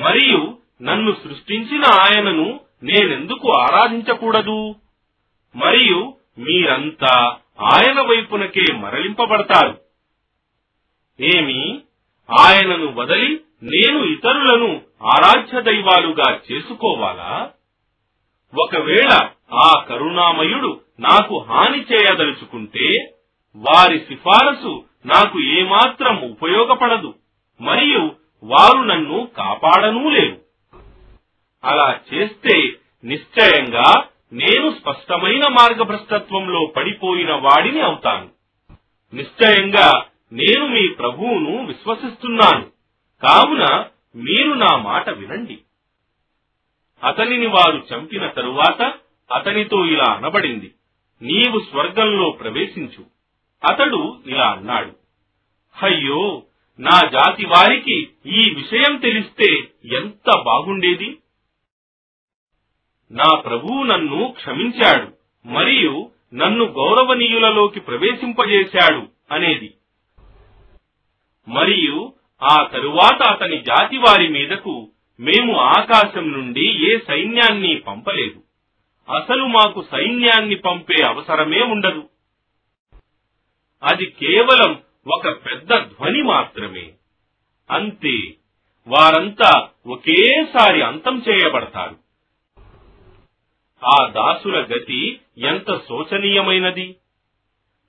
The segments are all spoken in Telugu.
మరియు నన్ను సృష్టించిన ఆయనను నేనెందుకు ఆరాధించకూడదు? మరియు మీరంతా ఆయన వైపునకే మరలింపబడతారు. ఏమి? ఆయనను వదలి నేను ఇతరులను ఆరాధ్య దైవాలుగా చేసుకోవాలా? ఒకవేళ ఆ కరుణామయుడు నాకు హాని చేయదలుచుకుంటే వారి సిఫారసు నాకు ఏమాత్రం ఉపయోగపడదు. మరియు వారు నన్ను కాపాడనూ లేరు. అలా చేస్తే నిశ్చయంగా నేను స్పష్టమైన మార్గభ్రష్టత్వంలో పడిపోయిన వాడిని అవుతాను. నిశ్చయంగా నేను మీ ప్రభువును విశ్వసిస్తున్నాను. కావున మీరు నా మాట వినండి. అతనిని వారు చంపిన తరువాత అతనితో ఇలా అనబడింది. నీవు స్వర్గంలో ప్రవేశించు. అతడు ఇలా అన్నాడు. అయ్యో నా జాతి వారికి ఈ విషయం తెలిస్తే ఎంత బాగుండేది? నా ప్రభువు నన్ను క్షమించాడు మరియు నన్ను గౌరవనీయులలోకి ప్రవేశింపజేశాడు అనేది. మరియు ఆ తరువాత అతని జాతి వారి మీదకు మేము ఆకాశం నుండి ఏ సైన్యాన్ని పంపలేదు. అసలు మాకు సైన్యాన్ని పంపే అవసరమే ఉండదు. అది కేవలం ఒక పెద్ద ధ్వని మాత్రమే. అంతే వారంతా ఒకేసారి అంతం చేయబడతారు. ఆ దాసుల గతి ఎంత శోచనీయమైనది.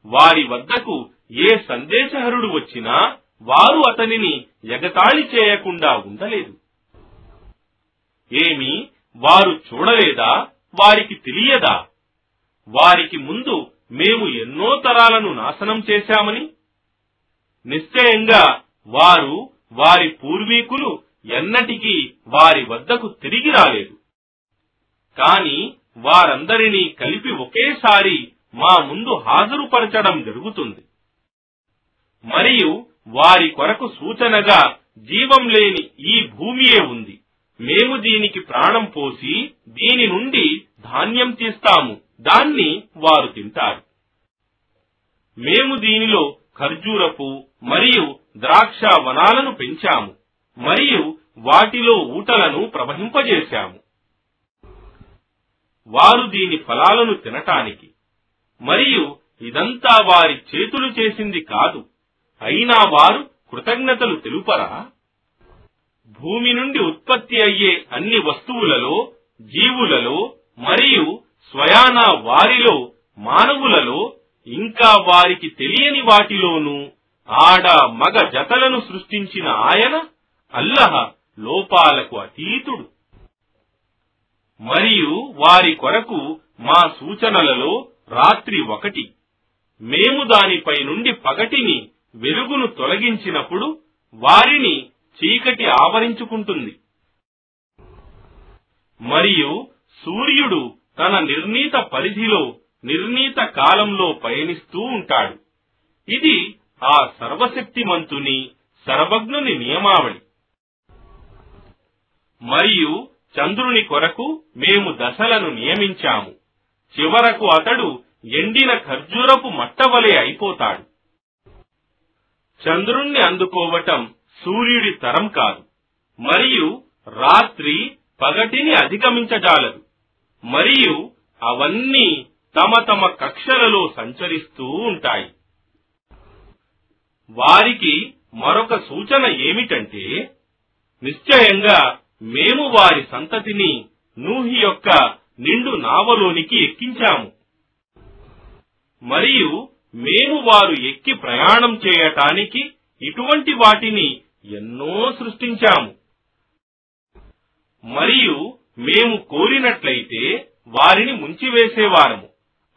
వారి వద్దకు ఏ సందేశహరుడు వచ్చినా వారు అతనిని ఎగతాళి చేయకుండా ఉండలేదు. ఏమి వారు చూడలేదా వారికి తెలియదా? వారికి ముందు మేము ఎన్నో తరాలను నాశనం చేశామని? నిశ్చయంగా వారు వారి పూర్వీకులు ఎన్నటికీ వారి వద్దకు తిరిగి రాలేదు. కాని వారందరినీ కలిపి ఒకేసారి మా ముందు హాజరుపరచడం జరుగుతుంది. మరియు వారి కొరకు సూచనగా జీవం లేని ఈ భూమియే ఉంది. మేము దీనికి ప్రాణం పోసి దీని నుండి ధాన్యం తీస్తాము. దాన్ని వారు తింటారు. మేము దీనిలో ఖర్జూరపు మరియు ద్రాక్ష వనాలను పెంచాము మరియు వాటిలో ఊటలను ప్రవహింపజేశాము. వారు దీని ఫలాలను తినటానికి మరియు ఇదంతా వారి చేతులు చేసింది కాదు అయినా వారు కృతజ్ఞతలు తెలుపరా? భూమి నుండి ఉత్పత్తి అయ్యే అన్ని వస్తువులలో జీవులలో మరియు స్వయానా వారిలో మానవులలో ఇంకా వారికి తెలియని వాటిలోనూ ఆడ మగ జతలను సృష్టించిన ఆయన అల్లహ లోపాలకు అతీతుడు. మరియు వారి కొరకు మా సూచనలలో రాత్రి ఒకటి మేము దానిపై నుండి పగటిని వెలుగును తొలగించినప్పుడు వారిని చీకటి ఆవరించుకుంటుంది. మరియు సూర్యుడు తన నిర్ణీత పరిధిలో నిర్ణీత కాలంలో పయనిస్తూ ఉంటాడు. ఇది ఆ సర్వశక్తిమంతుని సర్వజ్ఞుని నియమావళి. మరియు చంద్రుని కొరకు మేము దశలను నియమించాము. చివరకు అతడు ఎండిన ఖర్జూరపు మట్టవలే అయిపోతాడు. చంద్రుణ్ణి అందుకోవటం సూర్యుడి తరం కాదు. మరియు రాత్రి పగటిని అధిగమించజాలదు. మరియు అవన్నీ తమ తమ కక్షలలో సంచరిస్తూ ఉంటాయి. వారికి మరొక సూచన ఏమిటంటే నిశ్చయంగా మేము వారి సంతతిని నూహి యొక్క నిండు నావలోనికి ఎక్కించాము. మరియు మేము వారు ఎక్కి ప్రయాణం చేయటానికి ఇటువంటి వాటిని ఎన్నో సృష్టించాము. మరియు మేము కోరినట్లయితే వారిని ముంచివేసేవారము.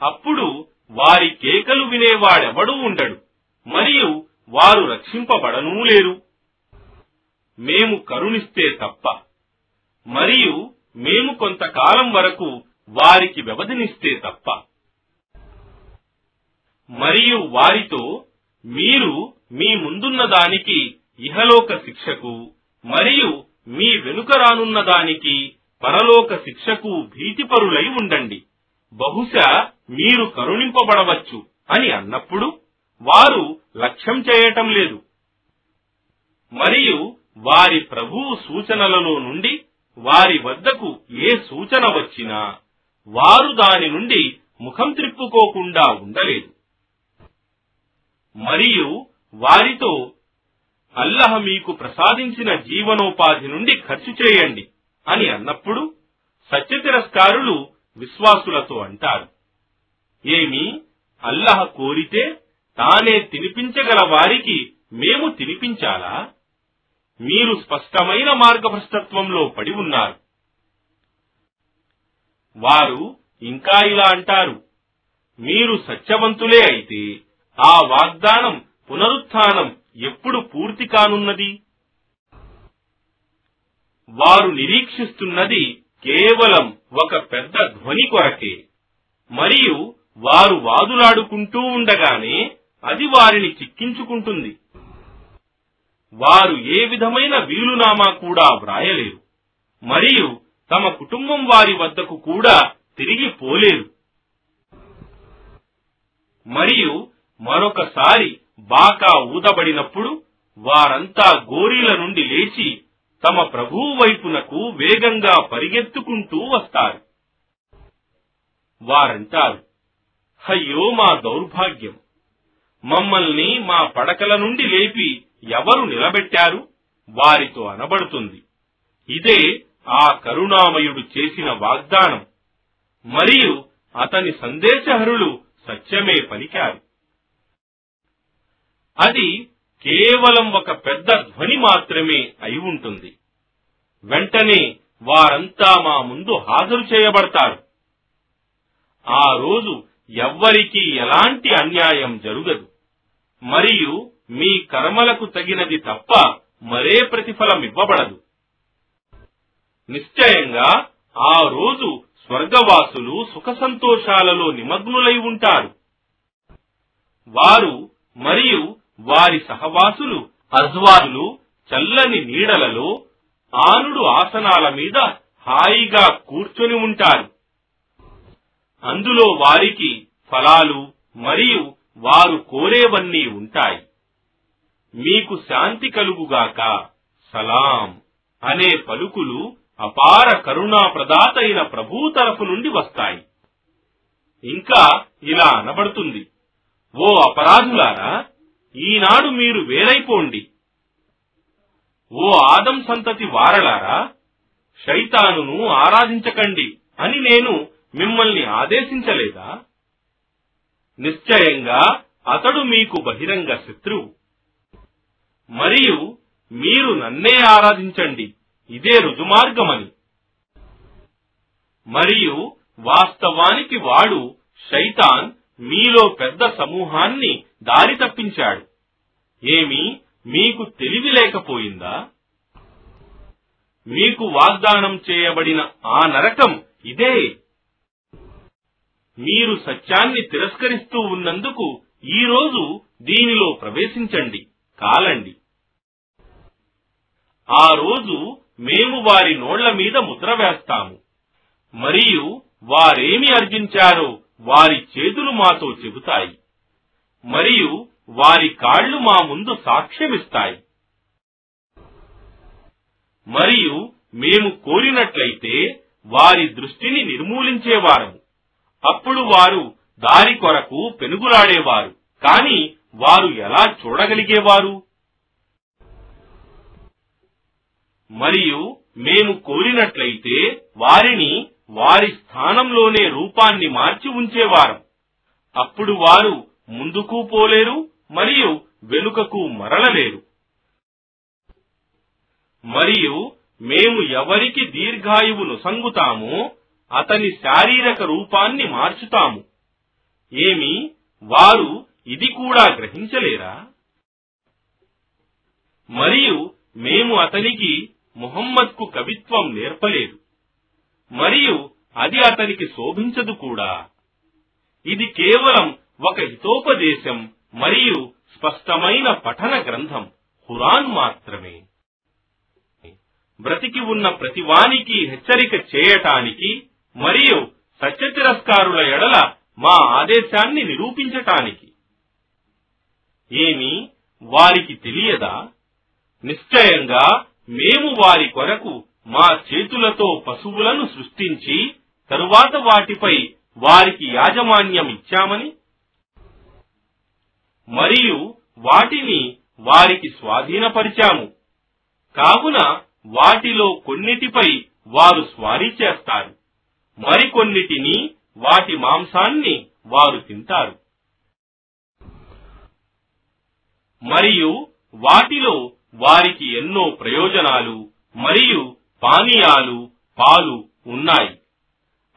అప్పుడు వారి కేకలు వినేవాడెవడూ ఉండడు మరియు వారు రక్షింపబడనూ లేరు. మేము కరుణిస్తే తప్ప మరియు మేము కొంతకాలం వరకు వారికి వ్యవధినిస్తే తప్ప. మరియు వారితో మీరు మీ ముందున్న దానికి ఇహలోక శిక్షకు మరియు మీ వెనుక రానున్న దానికి పరలోక శిక్షకు భీతిపరులై ఉండండి. బహుశా మీరు కరుణింపబడవచ్చు అని అన్నప్పుడు వారు లక్ష్యం చేయటం లేదు. మరియు వారి ప్రభువు సూచనలలో నుండి వారి వద్దకు ఏ సూచన వచ్చినా వారు దాని నుండి ముఖం త్రిప్పుకోకుండా ఉండలేదు. మరియు వారితో అల్లహ మీకు ప్రసాదించిన జీవనోపాధి నుండి ఖర్చు చేయండి అని అన్నప్పుడు సత్యతిరస్కారులు విశ్వాసులతో అంటారు. ఏమి అల్లహ కోరితే తానే తినిపించగల వారికి మేము తినిపించాలా? మీరు స్పష్టమైన మార్గభ్రష్టత్వంలో పడి ఉన్నారు. వారు ఇంకా ఇలా అంటారు. మీరు సత్యవంతులే అయితే ఆ వాగ్దానం పునరుత్నం ఎప్పుడు పూర్తి కానున్నది? వారు నిరీక్షిస్తున్నది కేవలం ఒక పెద్ద ధ్వని కొరకే. మరియు వారు వాదులాడుకుంటూ ఉండగానే అది వారిని చిక్కించుకుంటుంది. వారు ఏ విధమైన వీలునామా కూడా వ్రాయలేరు. మరియు తమ కుటుంబం వారి వద్దకు కూడా తిరిగి పోలేరు మరియు మరొకసారి బాకా ఊదబడినప్పుడు వారంతా గోరీల నుండి లేచి తమ ప్రభువు వైపునకు వేగంగా పరిగెత్తుకుంటూ వస్తారు. వారంటారు అయ్యో మా దౌర్భాగ్యం! మమ్మల్ని మా పడకల నుండి లేపి ఎవరు నిలబెట్టారు? వారితో అనబడుతుంది. ఇదే ఆ కరుణామయుడు చేసిన వాగ్దానం. మరియు అతని సందేశహరులు సత్యమే పలికారు. అది కేవలం ఒక పెద్ద ధ్వని మాత్రమే అయి ఉంటుంది. వెంటనే వారంతా మా ముందు హాజరు చేయబడతారు. ఆ రోజు ఎవ్వరికీ ఎలాంటి అన్యాయం జరుగదు. మరియు మీ కర్మలకు తగినది తప్ప మరే ప్రతిఫలం ఇవ్వబడదు. నిశ్చయంగా ఆ రోజు స్వర్గవాసులు సుఖ సంతోషాలలో నిమగ్నులై ఉంటారు. వారు మరియు వారి సహవాసులు అజ్వాదులు చల్లని నీడలలో ఆనుడు ఆసనాల మీద హాయిగా కూర్చొని ఉంటారు. అందులో వారికి ఫలాలు మరియు వారు కోరేవన్నీ ఉంటాయి. మీకు శాంతి కలుగుగాక సలాం అనే పలుకులు అపార కరుణా ప్రదాత అయిన ప్రభు తరపు నుండి వస్తాయి. ఇంకా ఇలా అనబడుతుంది. ఓ అపరాధులారా ఈనాడు మీరు వేరైపోండి ఓ ఆదం సంతతి వారలారా శైతానును ఆరాధించకండి అని నేను మిమ్మల్ని ఆదేశించలేదా? నిశ్చయంగా అతడు మీకు బహిరంగ శత్రువు. మరియు మీరు నన్నే ఆరాధించండి. ఇదే రుజుమార్గమని. మరియు వాస్తవానికి వాడు శైతాన్ మీలో పెద్ద సమూహాన్ని దారి తప్పించాడు. ఏమి మీకు తెలివి లేకపోయిందా? మీకు వాగ్దానం చేయబడిన ఆ నరకం ఇదే. మీరు సత్యాన్ని తిరస్కరిస్తూ ఉన్నందుకు ఈ రోజు దీనిలో ప్రవేశించండి కాలండి. ఆ రోజు మేము వారి నోళ్ళ మీద ముద్ర వేస్తాము. మరియు వారేమి అర్జించారో వారి చేతులు మాతో చెబుతాయి. మరియు వారి కాళ్ళు మా ముందు సాక్ష్యమిస్తాయి. మరియు మేము కోరినట్లయితే వారి దృష్టిని నిర్మూలించేవారము. అప్పుడు వారు దారి కొరకు పెనుగులాడేవారు. కాని వారు ఎలా చూడగలిగేవారు? మరియు మేము కోరినట్లయితే వారిని వారి స్థానంలోనే రూపాన్ని మార్చి ఉంచేవారం. అప్పుడు వారు ముందుకు పోలేరు మరియు వెనుకకు మరలలేరు. మరియు మేము ఎవరికి దీర్ఘాయువును సంగుతామో అతని శారీరక రూపాన్ని మార్చుతాము. ఏమి వారు ఇది కూడా గ్రహించలేరా? మరియు మేము అతనికి ముహమ్మద్కు కవిత్వం నేర్పలేదు. మరియు అది అతనికి శోభించదు కూడా. ఇది కేవలం ఒక హితోపదేశం మరియు స్పష్టమైన పఠన గ్రంథం. హురాన్ మాత్రమే. బ్రతికి ఉన్న ప్రతివానికి హెచ్చరిక చేయటానికి మరియు సత్య తిరస్కారుల ఎడల మా ఆదేశాన్ని నిరూపించటానికి. ఏమి వారికి తెలియదా? నిశ్చయంగా మేము వారి కొరకు మా చేతులతో పశువులను సృష్టించి తరువాత వాటిపై వారికి యాజమాన్యం ఇచ్చామని? మరియు వాటిని వారికి స్వాధీనపరిచాము. కావున వాటిలో కొన్నిటిపై వారు స్వారీ చేస్తారు. మరికొన్నిటిని వాటి మాంసాన్ని వారు తింటారు. మరియు వాటిలో వారికి ఎన్నో ప్రయోజనాలు మరియు పానీయాలు పాలు ఉన్నాయి.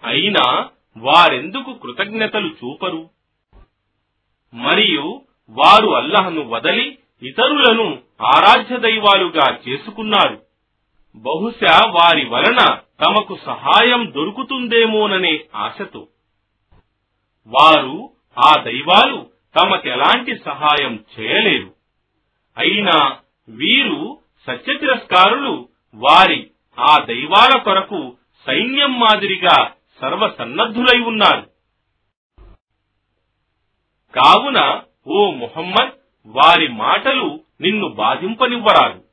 అయినా వారెందుకు కృతజ్ఞతలు చూపరు? మరియు వారు అల్లహను వదలి ఇతరులను ఆరాధ్య దైవాలుగా చేసుకున్నారు. బహుశా వారి వలన తమకు సహాయం దొరుకుతుందేమోననే ఆశతో. వారు ఆ దైవాలు తమకెలాంటి సహాయం చేయలేరు. అయినా వీరు సత్యతిరస్కారులు వారి ఆ దైవాల కొరకు సైన్యం మాదిరిగా సర్వసన్నద్ధులై ఉన్నారు. కావున ఓ ముహమ్మద్ వారి మాటలు నిన్ను బాధింపనివ్వరాదు.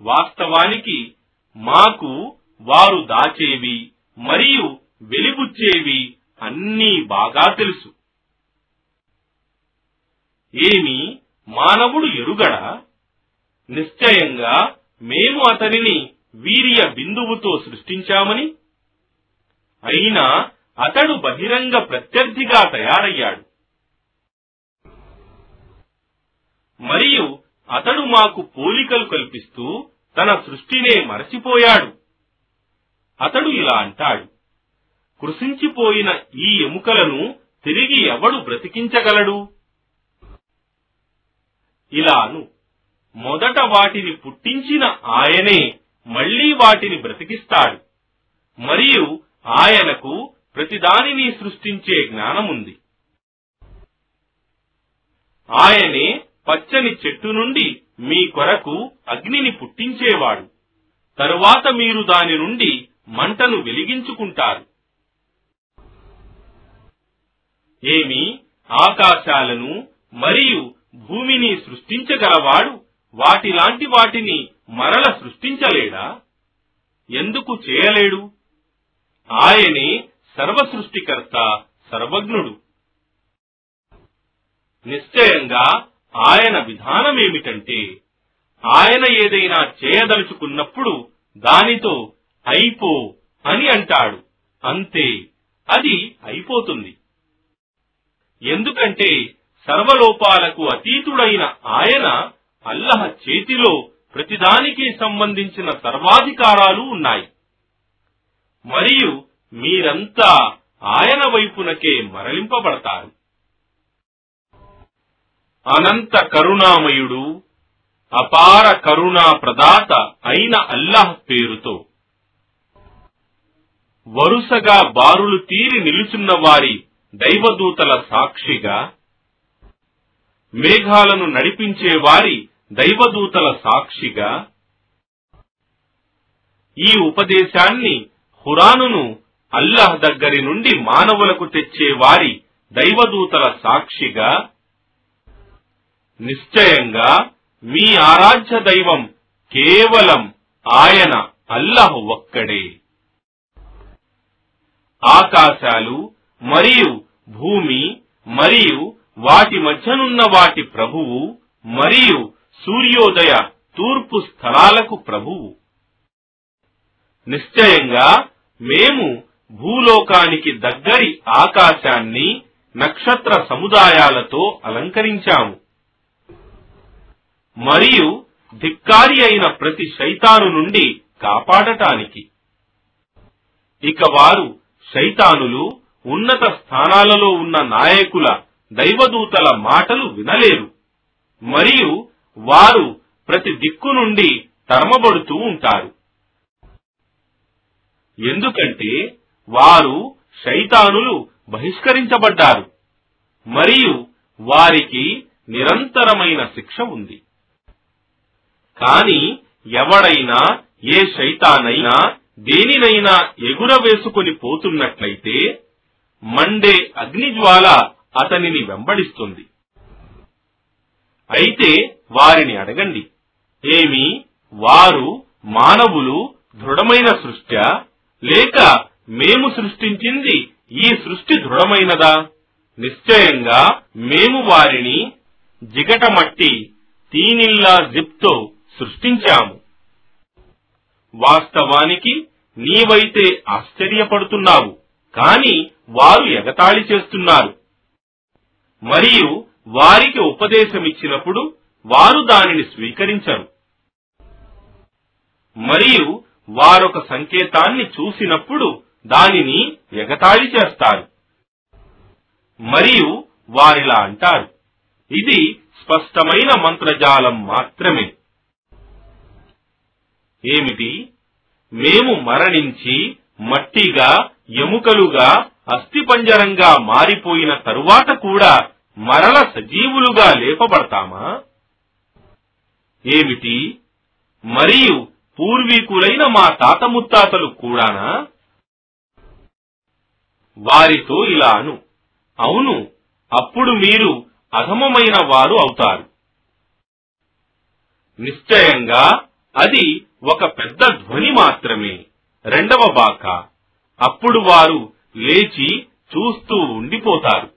వాస్తవానికి మాకు వారు దాచేవి మరియు వెలిబుచ్చేవి అన్నీ బాగా తెలుసు. ఏమి మానవుడు ఎరుగడా? నిశ్చయంగా మేము అతనిని వీర్య బిందువుతో సృష్టించామని? అయినా అతడు బహిరంగ ప్రత్యర్థిగా తయారయ్యాడు. మరియు అతడు మాకు పోలికలు కల్పిస్తూ తన సృష్టినే మరచిపోయాడు. అతడు ఇలా అంటాడు కృషించిపోయిన ఈ ఎముకలను తిరిగి ఎవడు బ్రతికించగలడు? ఇలాను మొదట వాటిని పుట్టించిన ఆయనే మళ్ళీ వాటిని బ్రతికిస్తాడు. మరియు ఆయనకు ప్రతిదానిని సృష్టించే జ్ఞానముంది. ఆయనే పచ్చని చెట్టు నుండి మీ కొరకు అగ్నిని పుట్టించేవాడు. తరువాత మీరు దాని నుండి మంటను వెలిగించుకుంటారు. ఏమి ఆకాశాలను మరియు భూమిని సృష్టించగలవాడు వాటిలాంటి వాటిని మరల సృష్టించలేడా? ఎందుకు చేయలేడు? ఆయనే సర్వ సృష్టికర్త సర్వజ్ఞుడు. నిశ్చయంగా ఆయన విధానం ఏమిటంటే ఆయన ఏదైనా చేయదలుచుకున్నప్పుడు దానితో అయిపో అని అంటాడు. అంతే అది అయిపోతుంది. ఎందుకంటే సర్వలోపాలకు అతీతుడైన ఆయన అల్లహ చేతిలో ప్రతిదానికి సంబంధించిన సర్వాధికారాలు ఉన్నాయి. మరియు మీరంతా ఆయన వైపునకే మరలింపబడతారు. అనంత కరుణామయుడు అపార కరుణా ప్రదాత అయిన అల్లాహ్ పేరుతో. వరుసగా బారులు తీరి నిలుచున్న వారి దైవదూతల సాక్షిగా మేఘాలను నడిపించే వారి దైవదూతల సాక్షిగా ఈ ఉపదేశాన్ని హురానును అల్లాహ్ దగ్గరి నుండి మానవులకు తెచ్చే వారి దైవదూతల సాక్షిగా నిశ్చయంగా మీ ఆరాధ్య దైవం కేవలం ఆయన అల్లాహ్ ఒక్కడే. ఆకాశాలు మరియు భూమి మరియు వాటి మధ్యనున్న వాటి ప్రభువు మరియు సూర్యోదయ తూర్పు స్థలాలకు ప్రభువు. నిశ్చయంగా మేము భూలోకానికి దగ్గరి ఆకాశాన్ని నక్షత్ర సముదాయాలతో అలంకరించాము. మరియు ధిక్కారి అయిన ప్రతి శైతాను నుండి కాపాడటానికి. ఇక వారు శైతానులు ఉన్నత స్థానాలలో ఉన్న నాయకుల దైవదూతల మాటలు వినలేరు. మరియు వారు ప్రతి దిక్కు నుండి తరమబడుతూ ఉంటారు. ఎందుకంటే వారు శైతానులు బహిష్కరించబడ్డారు. మరియు వారికి నిరంతరమైన శిక్ష ఉంది. కాని ఎవడైనా ఏ శైతానైనా దేనినైనా ఎగురవేసుకుని పోతున్నట్లయితే మండే అగ్నిజ్వాల అతనిని వెంబడిస్తుంది. అయితే వారిని అడగండి ఏమి వారు మానవులు దృఢమైన సృష్ట్యా? లేక మేము సృష్టించింది ఈ సృష్టి దృఢమైనదా? నిశ్చయంగా మేము వారిని జిగటమట్టి తీనిల్లా జిప్తో సృష్టించాము. వాస్తవానికి నీవైతే ఆశ్చర్యపడుతున్నావు కాని వారు ఎగతాళి చేస్తున్నారు. మరియు వారికి ఉపదేశమిచ్చినప్పుడు వారు దానిని స్వీకరించరు. మరియు వారొక సంకేతాన్ని చూసినప్పుడు దానిని ఎగతాళి చేస్తారు. మరియు వారిలా అంటారు ఇది స్పష్టమైన మంత్రజాలం మాత్రమే. ఏమిటి? మేము మరణించి మట్టిగా ఎముకలుగా అస్థిపంజరంగా మారిపోయిన తరువాత కూడా మరల సజీవులుగా లేపబడతామా? ఏమిటి? మరియు పూర్వీకులైన మా తాత ముత్తాతలు కూడానా? వారితో ఇలా అను. అవును అప్పుడు మీరు అధమమైన వారు అవుతారు. నిశ్చయంగా అది ఒక పెద్ద ధ్వని మాత్రమే. రెండవ బాక. అప్పుడు వారు లేచి చూస్తూ ఉండిపోతారు.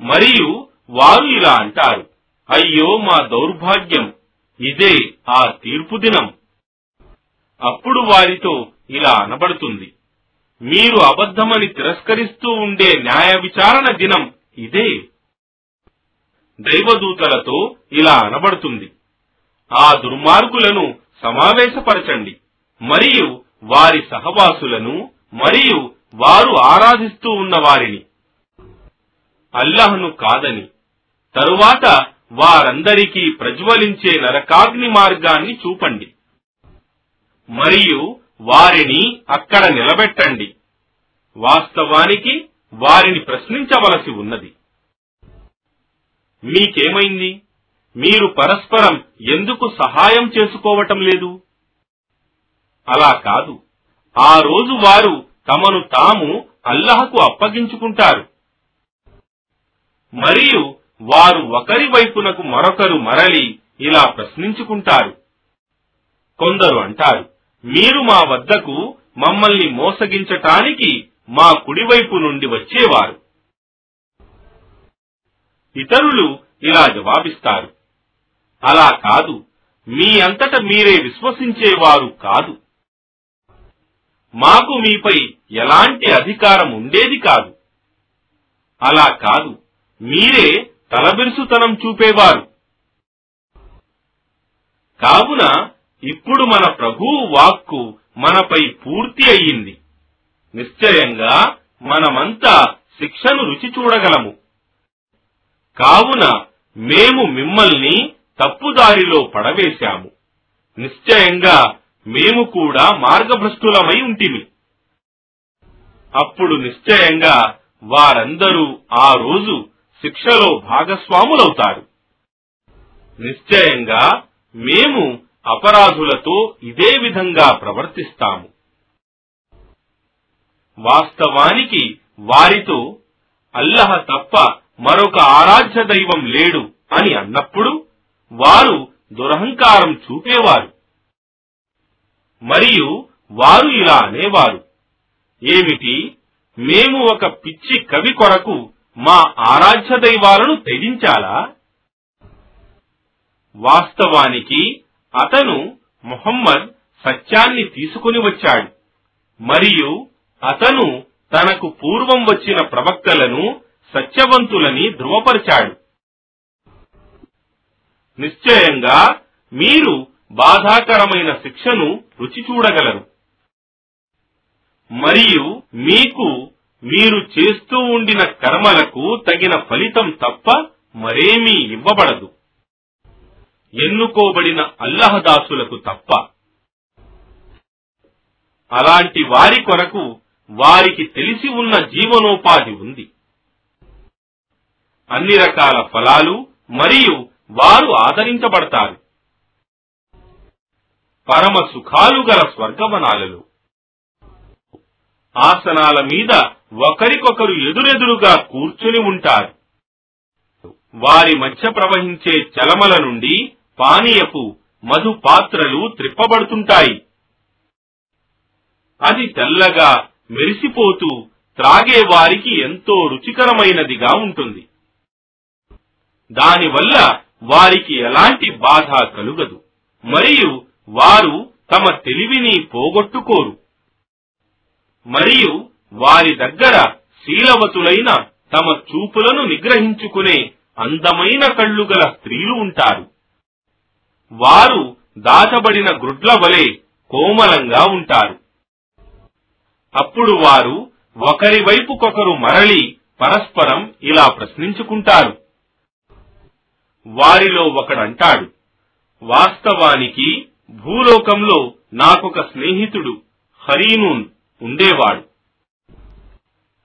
మరియు వారు ఇలా అంటారు అయ్యో మా దౌర్భాగ్యం. ఇదే ఆ తీర్పు దినం. అప్పుడు వారితో ఇలా అనబడుతుంది మీరు అబద్ధమని తిరస్కరిస్తూ ఉండే న్యాయ విచారణ దినం ఇదే. దైవదూతలతో ఇలా అనబడుతుంది ఆ దుర్మార్గులను సమావేశపరచండి. మరియు వారి సహవాసులను మరియు వారు ఆరాధిస్తూ ఉన్న వారిని. అల్లహను కాదని. తరువాత వారందరికీ ప్రజ్వలించే నరకాగ్ని మార్గాన్ని చూపండి. మరియు వారిని అక్కడ నిలబెట్టండి. వాస్తవానికి వారిని ప్రశ్నించవలసి ఉన్నది. మీకేమైంది? మీరు పరస్పరం ఎందుకు సహాయం చేసుకోవటం లేదు? అలా కాదు. ఆ రోజు వారు తమను తాము అల్లహకు అప్పగించుకుంటారు. మరియు వారు ఒకరి వైపునకు మరొకరు మరలి ఇలా ప్రశ్నించుకుంటారు. కొందరు అంటారు మీరు మా వద్దకు మమ్మల్ని మోసగించటానికి మా కుడివైపు నుండి వచ్చేవారు. ఇతరులు ఇలా జవాబిస్తారు అలా కాదు. మీ అంతట మీరే విశ్వసించేవారు కాదు. మాకు మీపై ఎలాంటి అధికారం ఉండేది కాదు. అలా కాదు. మీరే తలబిరుసుతనం చూపేవారు. కావున ఇప్పుడు మన ప్రభువు వాక్కు మనపై పూర్తి అయ్యింది. నిశ్చయంగా మనమంతా శిక్షను రుచి చూడగలము. కావున మేము మిమ్మల్ని తప్పుదారిలో పడవేశాము. నిశ్చయంగా మేము కూడా మార్గభ్రష్టులమై ఉంటిమి. అప్పుడు నిశ్చయంగా వారందరూ ఆ రోజు శిక్షలో భాగస్వాములవుతారు. నిశ్చయంగా మేము అపరాధులతో ఇదే విధంగా ప్రవర్తిస్తాము. వాస్తవానికి వారితో అల్లహ తప్ప మరొక ఆరాధ్య దైవం లేడు అని అన్నప్పుడు వారు దురహంకారం చూపేవారు. మరియు వారు ఇలా అనేవారు. ఏమిటి? మేము ఒక పిచ్చి కవి కొరకు మా ఆరాధ్య దైవాలను త్యజించాలా వాస్తవానికి అతను మొహమ్మద్ సత్యాన్ని తీసుకుని వచ్చాడు. మరియు అతను తనకు పూర్వం వచ్చిన ప్రవక్తలను సత్యవంతులని ధృవపరిచాడు. నిశ్చయంగా మీరు బాధాకరమైన శిక్షను రుచి చూడగలరు. మరియు మీకు మీరు చేస్తూ ఉండిన కర్మలకు తగిన ఫలితం తప్ప మరేమీ ఇవ్వబడదు. ఎన్నుకోబడిన అల్లహదాసులకు తప్ప. అలాంటి వారి కొరకు వారికి తెలిసి ఉన్న జీవనోపాధి ఉంది. అన్ని రకాల ఫలాలు మరియు వారు ఆదరించబడతారు. పరమ సుఖాలు గల స్వర్గవనాలలో. ఆసనాల మీద ఒకరికొకరు ఎదురెదురుగా కూర్చుని ఉంటారు. వారి మధ్య ప్రవహించే చలమల నుండి పానీయపు మధు పాత్రలు త్రిప్పబడుతుంటాయి. అది తెల్లగా మెరిసిపోతూ త్రాగే వారికి ఎంతో రుచికరమైనదిగా ఉంటుంది. దానివల్ల వారికి ఎలాంటి బాధ కలుగదు. మరియు వారు తమ తెలివిని పోగొట్టుకోరు. మరియు వారి దగ్గర శీలవతులైన తమ చూపులను నిగ్రహించుకునే అందమైన కళ్ళు గల స్త్రీలు ఉంటారు. వారు దాచబడిన గ్రుడ్ల వలె కోమలంగా ఉంటారు. అప్పుడు వారు ఒకరి వైపుకొకరు మరలి పరస్పరం ఇలా ప్రశ్నించుకుంటారు. వారిలో ఒకడంటాడు. వాస్తవానికి భూలోకంలో నాకొక స్నేహితుడు హరీనూన్ ఉండేవాడు.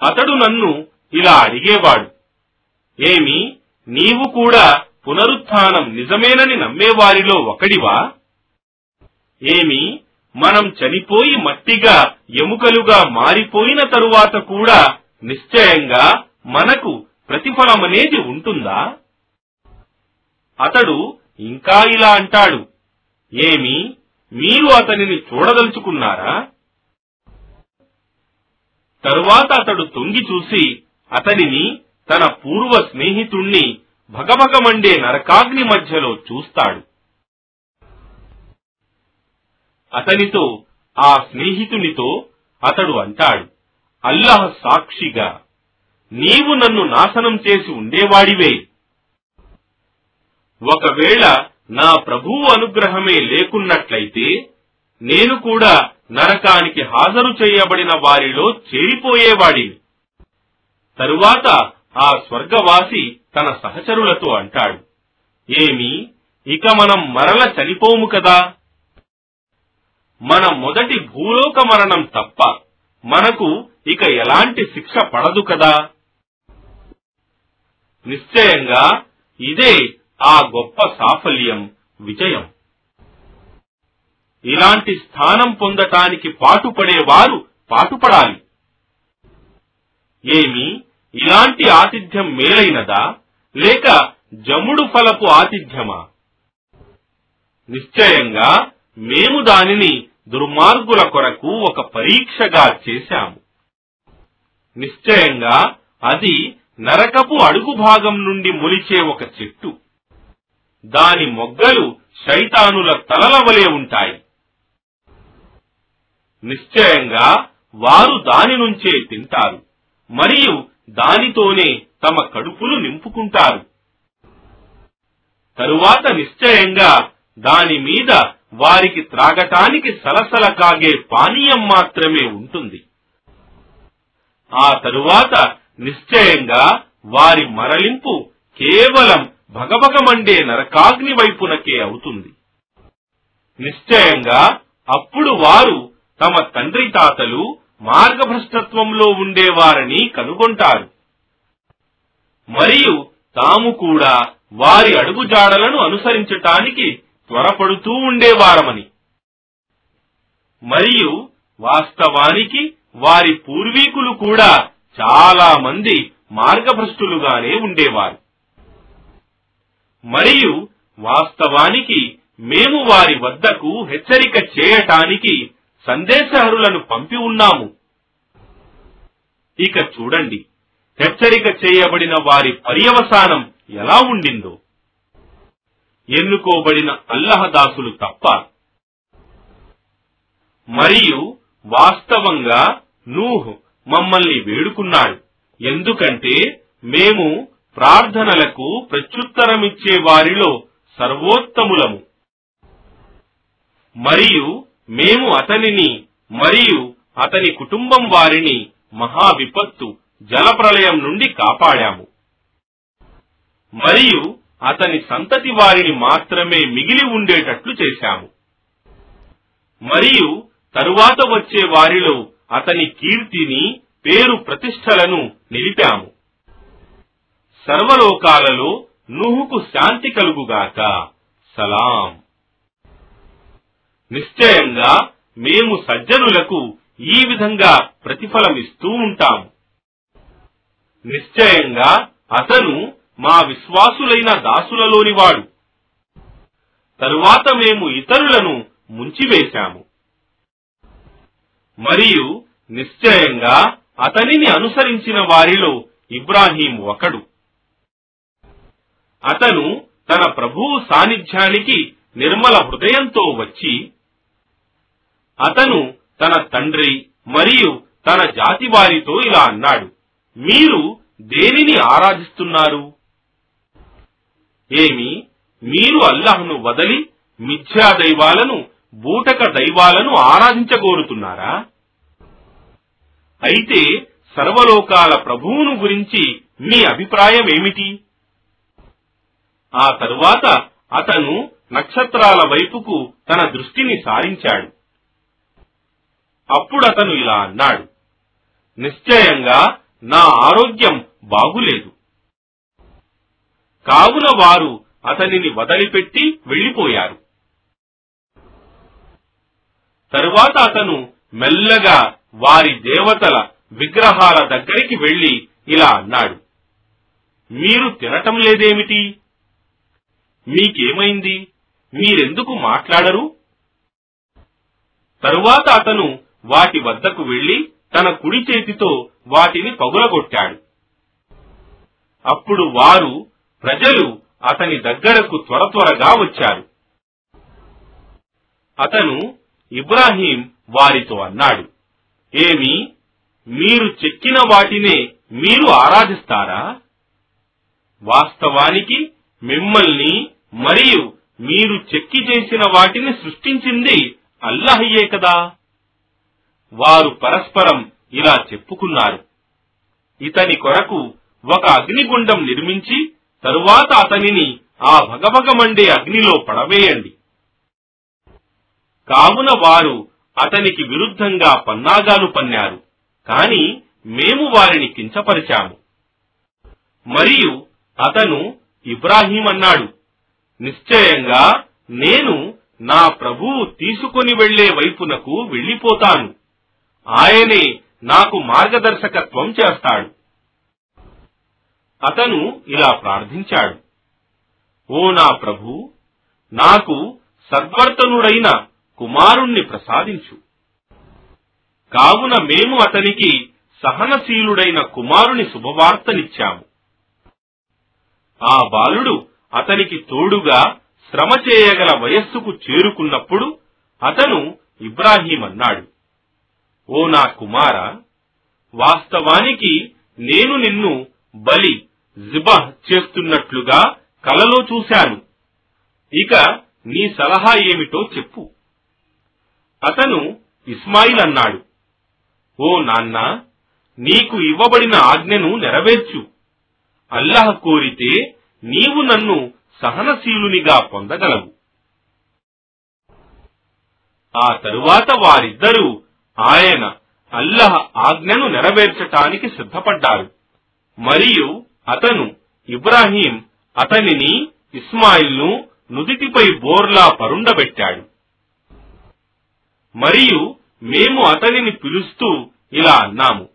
అతడు నన్ను ఇలా అడిగేవాడు ఏమి నీవు కూడా పునరుత్థానం నిజమేనని నమ్మేవారిలో ఒకడివా? ఏమి మనం చనిపోయి మట్టిగా ఎముకలుగా మారిపోయిన తరువాత కూడా నిశ్చయంగా మనకు ప్రతిఫలమనేది ఉంటుందా? అతడు ఇంకా ఇలా అంటాడు ఏమి మీరు అతనిని చూడదలుచుకున్నారా? తరువాత అతడు తొంగి చూసి అతనిని తన పూర్వ స్నేహితుణ్ణి భగభగమండే నరకాగ్ని మధ్యలో చూస్తాడు. అతనితో ఆ స్నేహితునితో అతడు అంటాడు అల్లాహ్ సాక్షిగా నీవు నన్ను నాశనం చేసి ఉండేవాడివే ఒకవేళ నా ప్రభువు అనుగ్రహమే లేకున్నట్లయితే నేను కూడా నరకానికి హాజరు చేయబడిన వారిలో చేరిపోయేవాడిని. తరువాత ఆ స్వర్గవాసి తన సహచరులతో అంటాడు ఏమి ఇక మనం మరల చనిపోము కదా? మన మొదటి భూలోక మరణం తప్ప మనకు ఇక ఎలాంటి శిక్ష పడదు కదా? నిశ్చయంగా ఇదే ఆ గొప్ప సాఫల్యం విజయం. ఇలాంటి స్థానం పొందటానికి పాటుపడేవారు పాటుపడాలి. ఏమి ఇలాంటి ఆతిథ్యం మేలైనదా? లేక జముడు ఫలపు ఆతిథ్యమా? నిశ్చయంగా మేము దానిని దుర్మార్గుల కొరకు ఒక పరీక్షగా చేశాము. నిశ్చయంగా అది నరకపు అడుగు భాగం నుండి మొలిచే ఒక చెట్టు. దాని మొగ్గలు శైతానుల తలల వలె ఉంటాయి. నిశ్చయంగా వారు దాని నుంచే తింటారు మరియు దానితోనే తమ కడుపులు నింపుకుంటారు. తరువాత నిశ్చయంగా దాని మీద వారికి త్రాగటానికి సలసల కాగే పానీయం మాత్రమే ఉంటుంది. ఆ తరువాత నిశ్చయంగా వారి మరలింపు కేవలం భగభగమండే నరకాగ్ని వైపునకే అవుతుంది. నిశ్చయంగా అప్పుడు వారు తమ తండ్రి తాతలు మార్గభ్రష్టత్వంలో ఉండేవారని కనుగొంటారు. మరియు తాము కూడా వారి అడుగుజాడలను అనుసరించటానికి త్వరపడుతూ ఉండేవారమని. మరియు వాస్తవానికి వారి పూర్వీకులు కూడా చాలా మంది మార్గభ్రష్టులుగానే ఉండేవారు. మరియు వాస్తవానికి మేము వారి వద్దకు హెచ్చరిక చేయటానికి సందేశహరులను పంపి ఉన్నాము. ఇక చూడండి హెచ్చరిక చేయబడిన వారి పర్యవసానం ఎలా ఉండిందో. ఎన్నుకోబడిన అల్లహదాసులు తప్ప మరియు వాస్తవంగా నూహ్ మమ్మల్ని వేడుకున్నాడు. ఎందుకంటే మేము ప్రార్థనలకు ప్రత్యుత్తరమిచ్చే వారిలో సర్వోత్తములము. మరియు మేము అతనిని మరియు అతని కుటుంబం వారిని మహా విపత్తు జలప్రలయం నుండి కాపాడాము. మరియు అతని సంతతి వారిని మాత్రమే మిగిలి ఉండేటట్లు చేశాము. మరియు తరువాత వచ్చే వారిలో అతని కీర్తిని పేరు ప్రతిష్టలను నిలిపాము. సర్వలోకాలలో నుహుకు శాంతి కలుగుగాక. సలాం. నిశ్చయంగా మేము సజ్జనులకు ఈ విధంగా ప్రతిఫలమిస్తూ ఉంటాము. నిశ్చయంగా అతను మా విశ్వాసులైన దాసులలోనివాడు తరువాత మేము ఇతరులను ముంచివేశాము. మరియు నిశ్చయంగా అతనిని అనుసరించిన వారిలో ఇబ్రాహీం ఒకడు. అతను తన ప్రభువు సాన్నిధ్యానికి నిర్మల హృదయంతో వచ్చి అతను తన తండ్రి మరియు తన జాతి వారితో ఇలా అన్నాడు మీరు దేనిని ఆరాధిస్తున్నారు? ఏమి? మీరు అల్లాహ్ను వదలి మిథ్యా దైవాలను బూటక దైవాలను ఆరాధించగోరుతున్నారా? అయితే సర్వలోకాల ప్రభువును గురించి మీ అభిప్రాయం ఏమిటి ఆ తరువాత అతను నక్షత్రాల వైపుకు తన దృష్టిని సారించాడు. అప్పుడతను ఇలా అన్నాడు నిశ్చయంగా నా ఆరోగ్యం బాగులేదు. కావున వారు అతనిని వదిలిపెట్టి వెళ్ళిపోయారు తరువాత అతను మెల్లగా వారి దేవతల విగ్రహాల దగ్గరికి వెళ్ళి ఇలా అన్నాడు మీరు తినటం లేదేమిటి? మీకేమైంది? మీరెందుకు మాట్లాడరు? తరువాత అతను వాటి వద్దకు వెళ్ళి తన కుడి చేతితో వాటిని పగులగొట్టాడు. అప్పుడు వారు ప్రజలు అతని దగ్గరకు త్వర త్వరగా వచ్చారు. అతను ఇబ్రాహీం వారితో అన్నాడు ఏమి మీరు చెక్కిన వాటినే మీరు ఆరాధిస్తారా? వాస్తవానికి మిమ్మల్ని మరియు మీరు చెక్కి చేసిన వాటిని సృష్టించింది అల్లహయ్యే కదా? వారు పరస్పరం ఇలా చెప్పుకున్నారు. ఇతని కొరకు ఒక అగ్నిగుండం నిర్మించి తరువాత అతనిని ఆ భగభగమండే అగ్నిలో పడవేయండి. కావున వారు అతనికి విరుద్ధంగా పన్నాగాలు పన్నారు. కాని మేము వారిని కించపరిచాము. మరియు అతను ఇబ్రాహీం అన్నాడు నిశ్చయంగా నేను నా ప్రభువు తీసుకొని వెళ్ళే వైపునకు వెళ్ళిపోతాను ఆయనే నాకు మార్గదర్శకత్వం చేస్తాడు. అతను ఇలా ప్రార్థించాడు ఓ నా ప్రభు నాకు సద్వర్తనుడైన కుమారుణ్ణి ప్రసాదించు. కావున మేము అతనికి సహనశీలుడైన కుమారుని శుభవార్తనిచ్చాము. ఆ బాలుడు అతనికి తోడుగా శ్రమ చేయగల వయస్సుకు చేరుకున్నప్పుడు అతను ఇబ్రాహీం అన్నాడు ఓ నా కుమార వాస్తవానికి నేను నిన్ను బలి జిబహ్ చేస్తున్నట్లుగా కలలో చూశాను. ఇక నీ సలహా ఏమిటో చెప్పు. అతను ఇస్మాయిల్ అన్నాడు ఓ నాన్న నీకు ఇవ్వబడిన ఆజ్ఞను నెరవేర్చు. అల్లాహ్ కోరితే నీవు నన్ను సహనశీలునిగా పొందగలవు. ఆ తరువాత వారిద్దరూ ఆయన అల్లహ ఆజ్ఞను నెరవేర్చటానికి సిద్ధపడ్డారు. మరియు అతను ఇబ్రాహీం అతనిని ఇస్మాయిల్ను నుదిటిపై బోర్లా పరుండబెట్టాడు. మరియు మేము అతనిని పిలుస్తూ ఇలా అన్నాము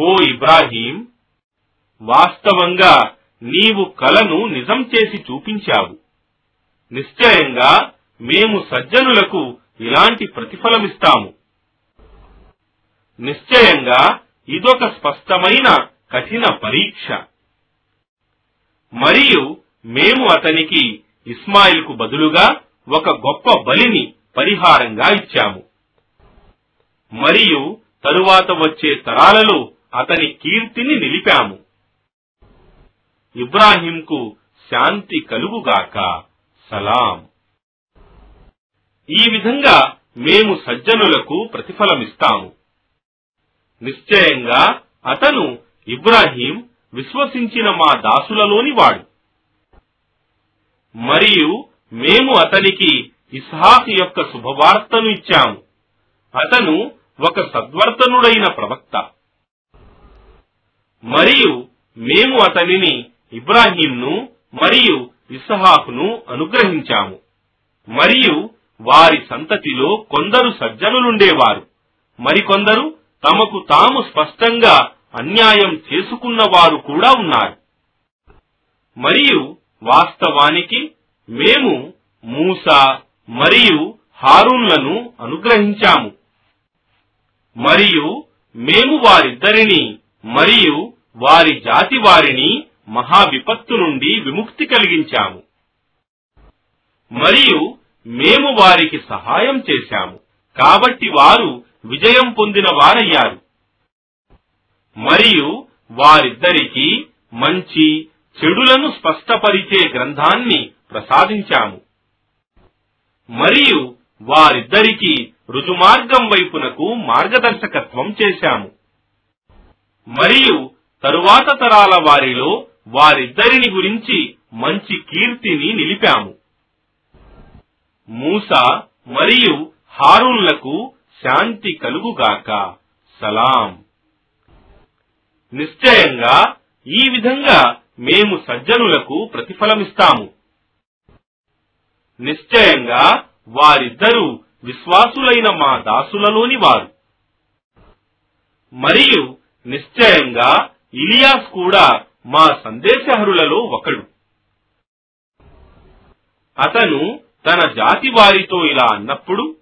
ఓ ఇబ్రాహీం వాస్తవంగా నీవు కలను నిజం చేసి చూపించావు. నిశ్చయంగా మేము సజ్జనులకు ఇలాంటి ప్రతిఫలమిస్తాము. నిశ్చయంగా ఇదొక స్పష్టమైన కఠిన పరీక్ష. మరియు మేము అతనికి ఇస్మాయిల్కు బదులుగా ఒక గొప్ప బలిని పరిహారంగా ఇచ్చాము. మరియు తరువాత వచ్చే తరాలలో అతని కీర్తిని నిలిపాము. ఇబ్రాహీంకు శాంతి కలుగుగాక. సలాం. ఈ విధంగా మేము సజ్జనులకు ప్రతిఫలమిస్తాము. నిశ్చయంగా అతను ఇబ్రాహీం విశ్వసించిన మా దాసులలోని వాడు. మరియు మేము అతనికి ఇస్హాక్ యొక్క శుభవార్తను ఇచ్చాము. అతను ఒక సద్వర్తనుడైన ప్రవక్త. మరియు మేము అతనిని ఇబ్రాహీంను మరియు ఇస్హాకును అనుగ్రహించాము. మరియు వారి సంతతిలో కొందరు సజ్జనులుండేవారు. మరికొందరు తమకు తాము స్పష్టంగా అన్యాయం చేసుకున్న వారు కూడా ఉన్నారు. మరియు వాస్తవానికి మేము మూసా మరియు హారూన్లను అనుగ్రహించాము. మరియు మేము వారిద్దరిని మరియు వారి జాతి వారిని మహా విపత్తు నుండి విముక్తి కలిగించాము. మరియు మేము వారికి సహాయం చేశాము. కాబట్టి వారు విజయం పొందిన వారయ్యారు. మరియు వారిద్దరికి మంచి చెడులను స్పష్టపరిచే గ్రంథాన్ని ప్రసాదించాము. మరియు వారిద్దరికీ రుజుమార్గం వైపునకు మార్గదర్శకత్వం చేశాము. మరియు తరువాత తరాల వారిలో వారిద్దరిని గురించి మంచి కీర్తిని నిలిపాము. మూసా మరియు హారూన్లకు శాంతి కలుగుగాక. సలాం. నిశ్చయంగా ఈ విధంగా మేము సజ్జనులకు ప్రతిఫలమిస్తాము. నిశ్చయంగా వారిద్దరూ విశ్వాసులైన మా దాసులలోని వారు. మరియు నిశ్చయంగా ఇలియాస్ కూడా మా సందేశహరులలో ఒకడు. అతను తన జాతి వారితో ఇలా అన్నప్పుడు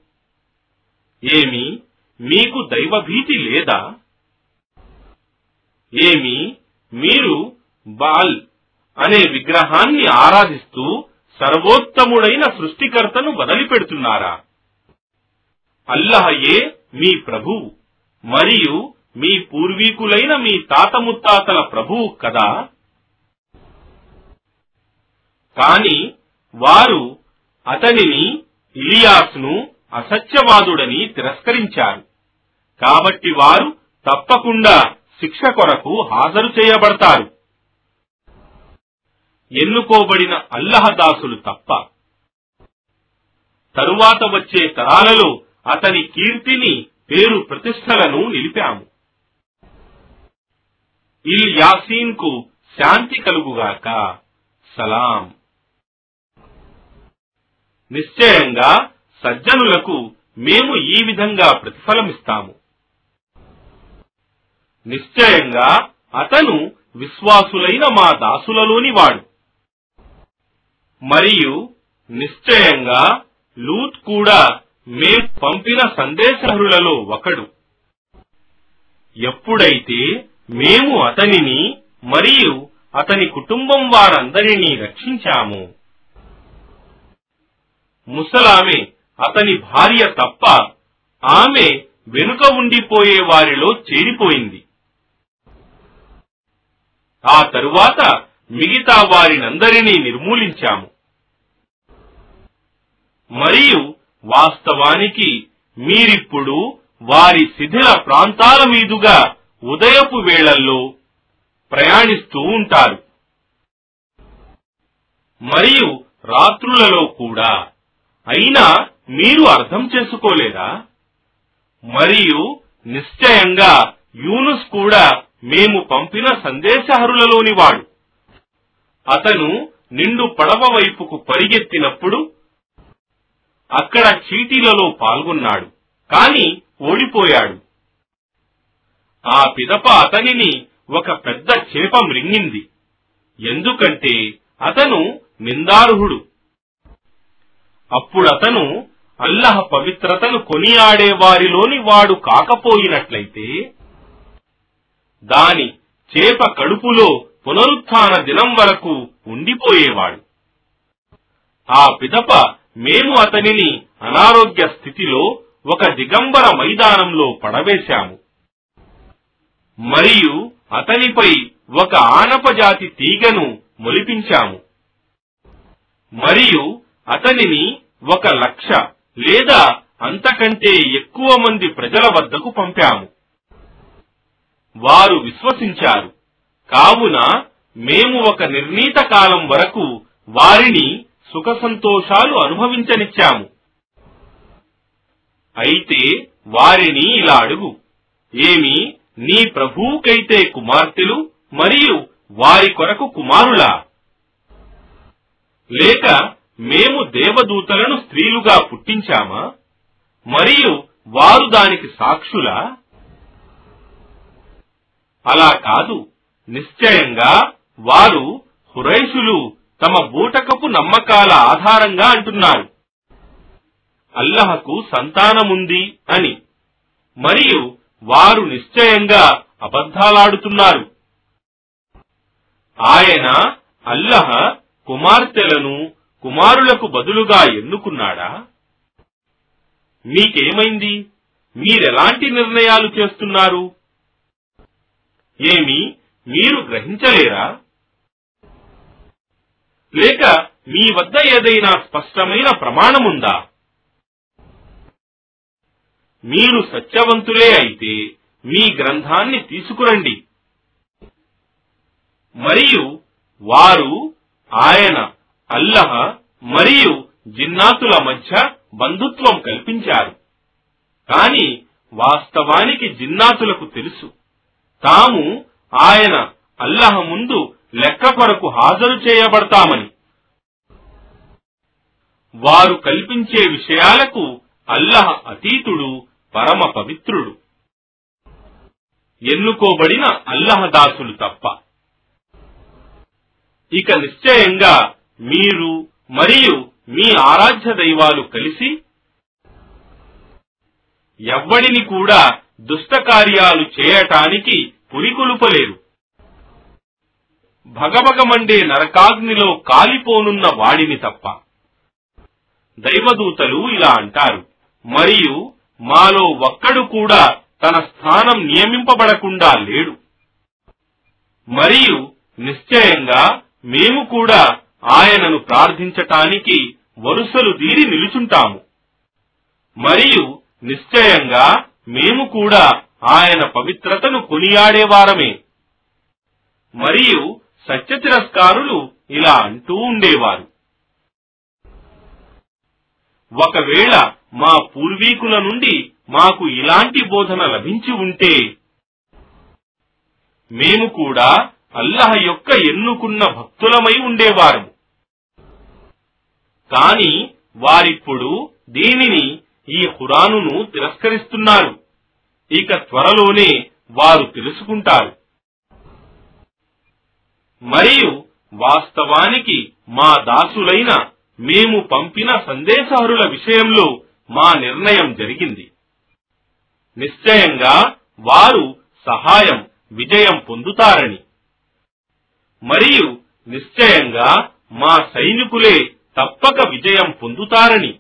ఏమి మీకు దైవభీతి లేదా? ఏమి మీరు బాల్ అనే విగ్రహాన్ని ఆరాధిస్తూ సర్వోత్తముడైన సృష్టికర్తను వదిలిపెడుతున్నారా? అల్లహయే మీ ప్రభువు మరియు మీ పూర్వీకులైన మీ తాత ముత్తాతల ప్రభువు కదా? కాని వారు అతనిని ఇలియాస్ను అసత్యవాదుడని తిరస్కరించారు. కాబట్టి వారు తప్పకుండా శిక్ష కొరకు హాజరు చేయబడతారు. ఎన్నుకోబడిన అల్లహదాసులు తప్ప. తరువాత వచ్చే తరాలలో అతని కీర్తిని పేరు ప్రతిష్టలను నిలిపాము. ఇల్ యాసీన్కు శాంతి కలుగుగాక. సలాం. నిశ్చయంగా సజ్జనులకు మేము ఈ విధంగా ప్రతిఫలమిస్తాము. నిశ్చయంగా అతను విశ్వాసులైన మా దాసులలోని వాడు. మరియు నిశ్చయంగా లూత్ కూడా మే పంపిన సందేశహరులలో ఒకడు. ఎప్పుడైతే మేము అతనిని మరియు అతని కుటుంబం వారందరినీ రక్షించాము. ముసలామె అతని భార్య తప్ప ఆమె వెనుక ఉండిపోయే వారిలో చేరిపోయింది. ఆ తరువాత మిగతా వారినందరినీ నిర్మూలించాము. మరియు వాస్తవానికి మీరిప్పుడు వారి శిథిల ప్రాంతాల మీదుగా ఉదయపు వేళల్లో ప్రయాణిస్తూ ఉంటారు. మరియు రాత్రులలో కూడా. అయినా మీరు అర్థం చేసుకోలేదా? మరియు నిశ్చయంగా యూనుస్ కూడా మేము పంపిన సందేశహరులలోని వాడు. అతను నిండు పడవ వైపుకు పరిగెత్తినప్పుడు అక్కడ చీటీలలో పాల్గొన్నాడు. కాని ఓడిపోయాడు. ఆ పిదప అతనిని ఒక పెద్ద చేప మృంగింది ఎందుకంటే అతను నిందార్హుడు. అప్పుడతను అల్లహ పవిత్రతను కొనియాడే వారిలోని వాడు కాకపోయినట్లయితే దాని చేప కడుపులో పునరుత్న దినం వరకు ఉండిపోయేవాడు. ఆ పిదప మేము అతనిని అనారోగ్య స్థితిలో ఒక దిగంబర మైదానంలో పడవేశాము. మరియు అతనిపై ఒక ఆనపజాతి తీగను మొలిపించాము. మరియు అతనిని ఒక లక్ష లేదా అంతకంటే ఎక్కువ మంది ప్రజల వద్దకు పంపాము. వారు విశ్వసించారు. కావున మేము ఒక నిర్ణీత కాలం వరకు వారిని సుఖ సంతోషాలు అనుభవించనిచ్చాము. అయితే వారిని ఇలా అడుగు. ఏమి నీ ప్రభువుకైతే కుమార్తెలు మరియు వారి కొరకు కుమారులా. లేక మేము దేవదూతలను స్త్రీలుగా పుట్టించామా? మరియు వారు దానికి సాక్షులా? అలా కాదు. నిశ్చయంగా వారు హురైషులు తమ బూటకపు నమ్మకాల ఆధారంగా అంటున్నారు. అల్లహకు సంతానముంది అని. మరియు వారు నిశ్చయంగా అబద్ధాలాడుతున్నారు. ఆయన అల్లహ కుమార్తెలను కుమారులకు బదులుగా ఎన్నుకున్నాడా? మీకేమైంది? మీరెలాంటి నిర్ణయాలు చేస్తున్నారు? ఏమి మీరు గ్రహించలేరా? లేక మీ వద్ద ఏదైనా స్పష్టమైన ప్రమాణముందా? మీరు సత్యవంతులే అయితే మీ గ్రంథాన్ని తీసుకురండి. మరియు వారు ఆయన అల్లహ మరియు జిన్నాతుల మధ్య బంధుత్వం కల్పించారు. కాని వాస్తవానికి జిన్నాతులకు తెలుసు. తాము ఆయన అల్లహ ముందు లెక్క కొరకు హాజరు చేయబడతామని. వారు కల్పించే విషయాలకు అల్లహ అతీతుడు పరమ పవిత్రుడు. ఎన్నుకోబడిన అల్లహదాసులు తప్ప. ఇక నిశ్చయంగా మీరు మరియు మీ ఆరాధ్య దైవాలు కలిసి ఎవ్వడిని కూడా దుష్ట కార్యాలు చేయటానికి పురికొలుపలేరు. భగభగమండే నరకాగ్నిలో కాలిపోనున్న వాడిని తప్ప. దైవదూతలు ఇలా అంటారు. మరియు మాలో ఒక్కడు కూడా తన స్థానం నియమింపబడకుండా లేడు. మరియు నిశ్చయంగా మేము కూడా ఆయనను ప్రార్థించటానికి వరుసలు తీరి నిలుచుంటాము. మరియు నిశ్చయంగా మేము కూడా ఆయన పవిత్రతను కొనియాడేవారమే మరియు సత్యతిరస్కారులు ఇలా అంటూ ఉండేవారు. ఒకవేళ మా పూర్వీకుల నుండి మాకు ఇలాంటి బోధన లభించి ఉంటే మేము కూడా అల్లహ యొక్క ఎన్నుకున్న భక్తులమై ఉండేవారు కాని వారిప్పుడు దీనిని ఈ ఖురానును తిరస్కరిస్తున్నారు. ఇక త్వరలోనే వారు తెలుసుకుంటారు. మరియు వాస్తవానికి మా దాసులైన మేము పంపిన సందేశహరుల విషయంలో మా నిర్ణయం జరిగింది. నిశ్చయంగా వారు సహాయం విజయం పొందుతారని. మరియు నిశ్చయంగా మా సైనికులే తప్పక విజయం పొందుతారని.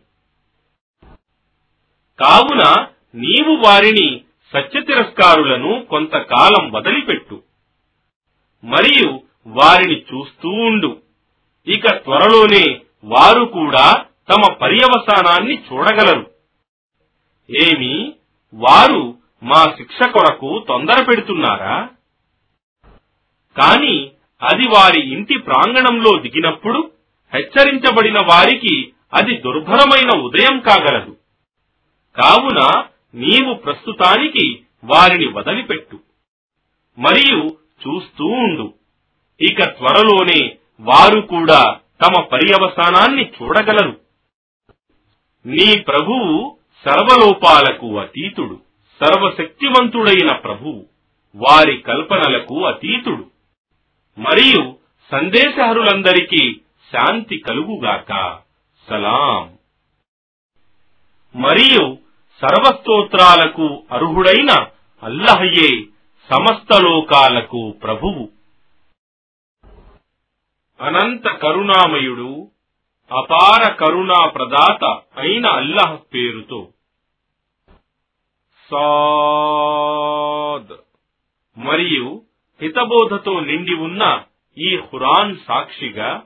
కావున నీవు వారిని సత్యతిరస్కారులను కొంతకాలం వదిలిపెట్టు. మరియు వారిని చూస్తూ ఉండు. ఇక త్వరలోనే వారు కూడా తమ పర్యవసానాన్ని చూడగలరు. ఏమి? వారు మా శిక్ష కొరకు తొందర పెడుతున్నారా? కాని అది వారి ఇంటి ప్రాంగణంలో దిగినప్పుడు హెచ్చరించబడిన వారికి అది దుర్భరమైన ఉదయం కాగలదు. కావున నీవు ప్రస్తుతానికి వారిని వదిలిపెట్టు. మరియు చూస్తూ ఉండు. ఇక త్వరలోనే వారు కూడా తమ పర్యవసానాన్ని చూడగలరు. నీ ప్రభువు సర్వలోపాలకు అతీతుడు సర్వశక్తివంతుడైన ప్రభువు వారి కల్పనలకు అతీతుడు. మరియు సందేశహరులందరికీ శాంతి కలుగుగాక. సలాం. మరియు సర్వస్తోత్రాలకు అర్హుడైన అల్లహయే సమస్త లోకాలకు ప్రభువు. అనంత కరుణామయుడు అపార కరుణా ప్రదాత అయిన అల్లాహ్ పేరుతో. సాద్. మరియు హితబోధతో నిండి ఉన్న ఈ ఖురాన్ సాక్షిగా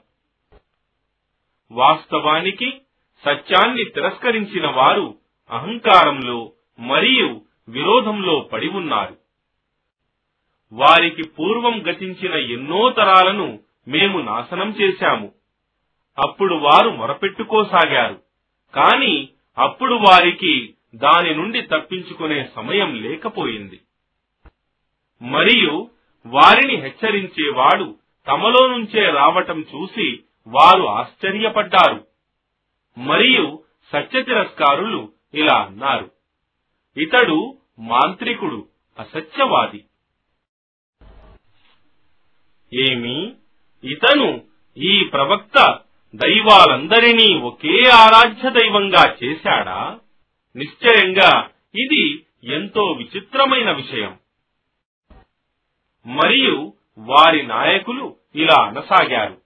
వాస్తవానికి సత్యాన్ని తిరస్కరించిన వారు అహంకారంలో మరియు విరోధంలో పడి ఉన్నారు. వారికి పూర్వం గతించిన ఎన్నో తరాలను మేము నాశనం చేశాము. అప్పుడు వారు మొరపెట్టుకోసాగారు. కాని అప్పుడు వారికి దాని నుండి తప్పించుకునే సమయం లేకపోయింది. మరియు వారిని హెచ్చరించేవాడు తమలో నుంచే రావటం చూసి వారు ఆశ్చర్యపడ్డారు. మరియు సత్యతిరస్కారులు ఇలా అన్నారు ఇతడు మాంత్రికుడు అసత్యవాది. ఏమి? ఇతను ఈ ప్రవక్త దైవాలందరినీ ఒకే ఆరాధ్య దైవంగా చేశాడా? నిశ్చయంగా ఇది ఎంతో విచిత్రమైన విషయం. మరియు వారి నాయకులు ఇలా అనసాగారు.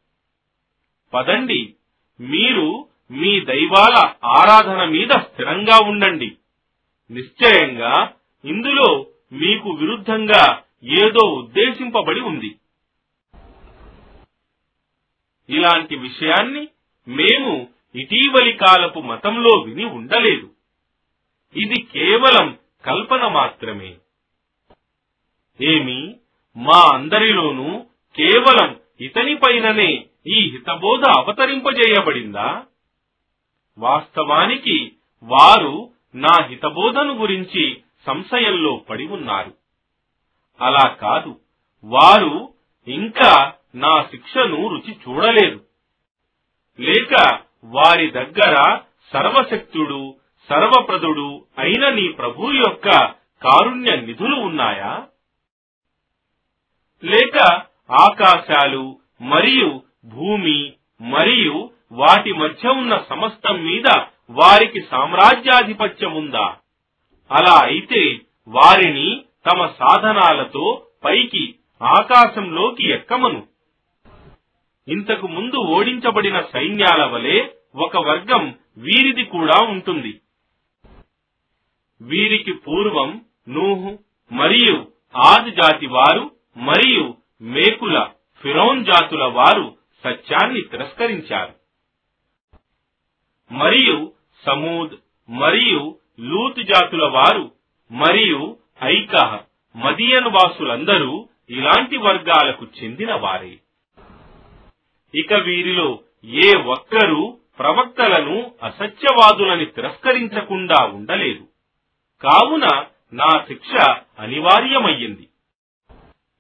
పదండి మీరు మీ దైవాల ఆరాధన మీద స్థిరంగా ఉండండి. నిశ్చయంగా ఇందులో మీకు విరుద్ధంగా ఏదో ఉద్దేశింపబడి ఉంది. ఇలాంటి విషయాన్ని మేము ఇటీవలి కాలపు మతంలో విని ఉండలేదు. ఇది కేవలం కల్పన మాత్రమే. ఏమి? మా అందరిలోనూ కేవలం ఇతనిపైననే ఈ హితబోధ అవతరింపజేయబడిందా? వాస్తవానికి వారు నా హితబోధను గురించి సంశయంలో పడి ఉన్నారు. అలా కాదు. వారు ఇంకా నా శిక్షను రుచి చూడలేదు. లేక వారి దగ్గర సర్వశక్తుడు సర్వప్రదుడు అయిన నీ ప్రభు యొక్క కారుణ్య నిధులు ఉన్నాయా? లేక ఆకాశాలు మరియు భూమి మరియు వాటి మధ్య ఉన్న సమస్తం మీద వారికి సామ్రాజ్యాధిపత్యముందా? అలా అయితే వారిని తమ సాధనాలతో పైకి ఆకాశంలోకి ఎక్కమను. ఇంతకు ముందు ఓడించబడిన సైన్యాల వలె ఒక వర్గం వీరిది కూడా ఉంటుంది. వీరికి పూర్వం నూహు మరియు ఆది జాతి వారు మరియు మేకుల ఫిరౌన్ జాతుల వారు సత్యాన్ని తిరస్కరించారు. మరియు సమూద్ మరియు లూత్ జాతుల వారు మరియు ఐకహ మదియన్ వాసులందరూ ఇలాంటి వర్గాలకు చెందిన వారే. ఇక వీరిలో ఏ ఒక్కరూ ప్రవక్తలను అసత్యవాదులని తిరస్కరించకుండా ఉండలేదు. కావున నా శిక్ష అనివార్యమయ్యింది.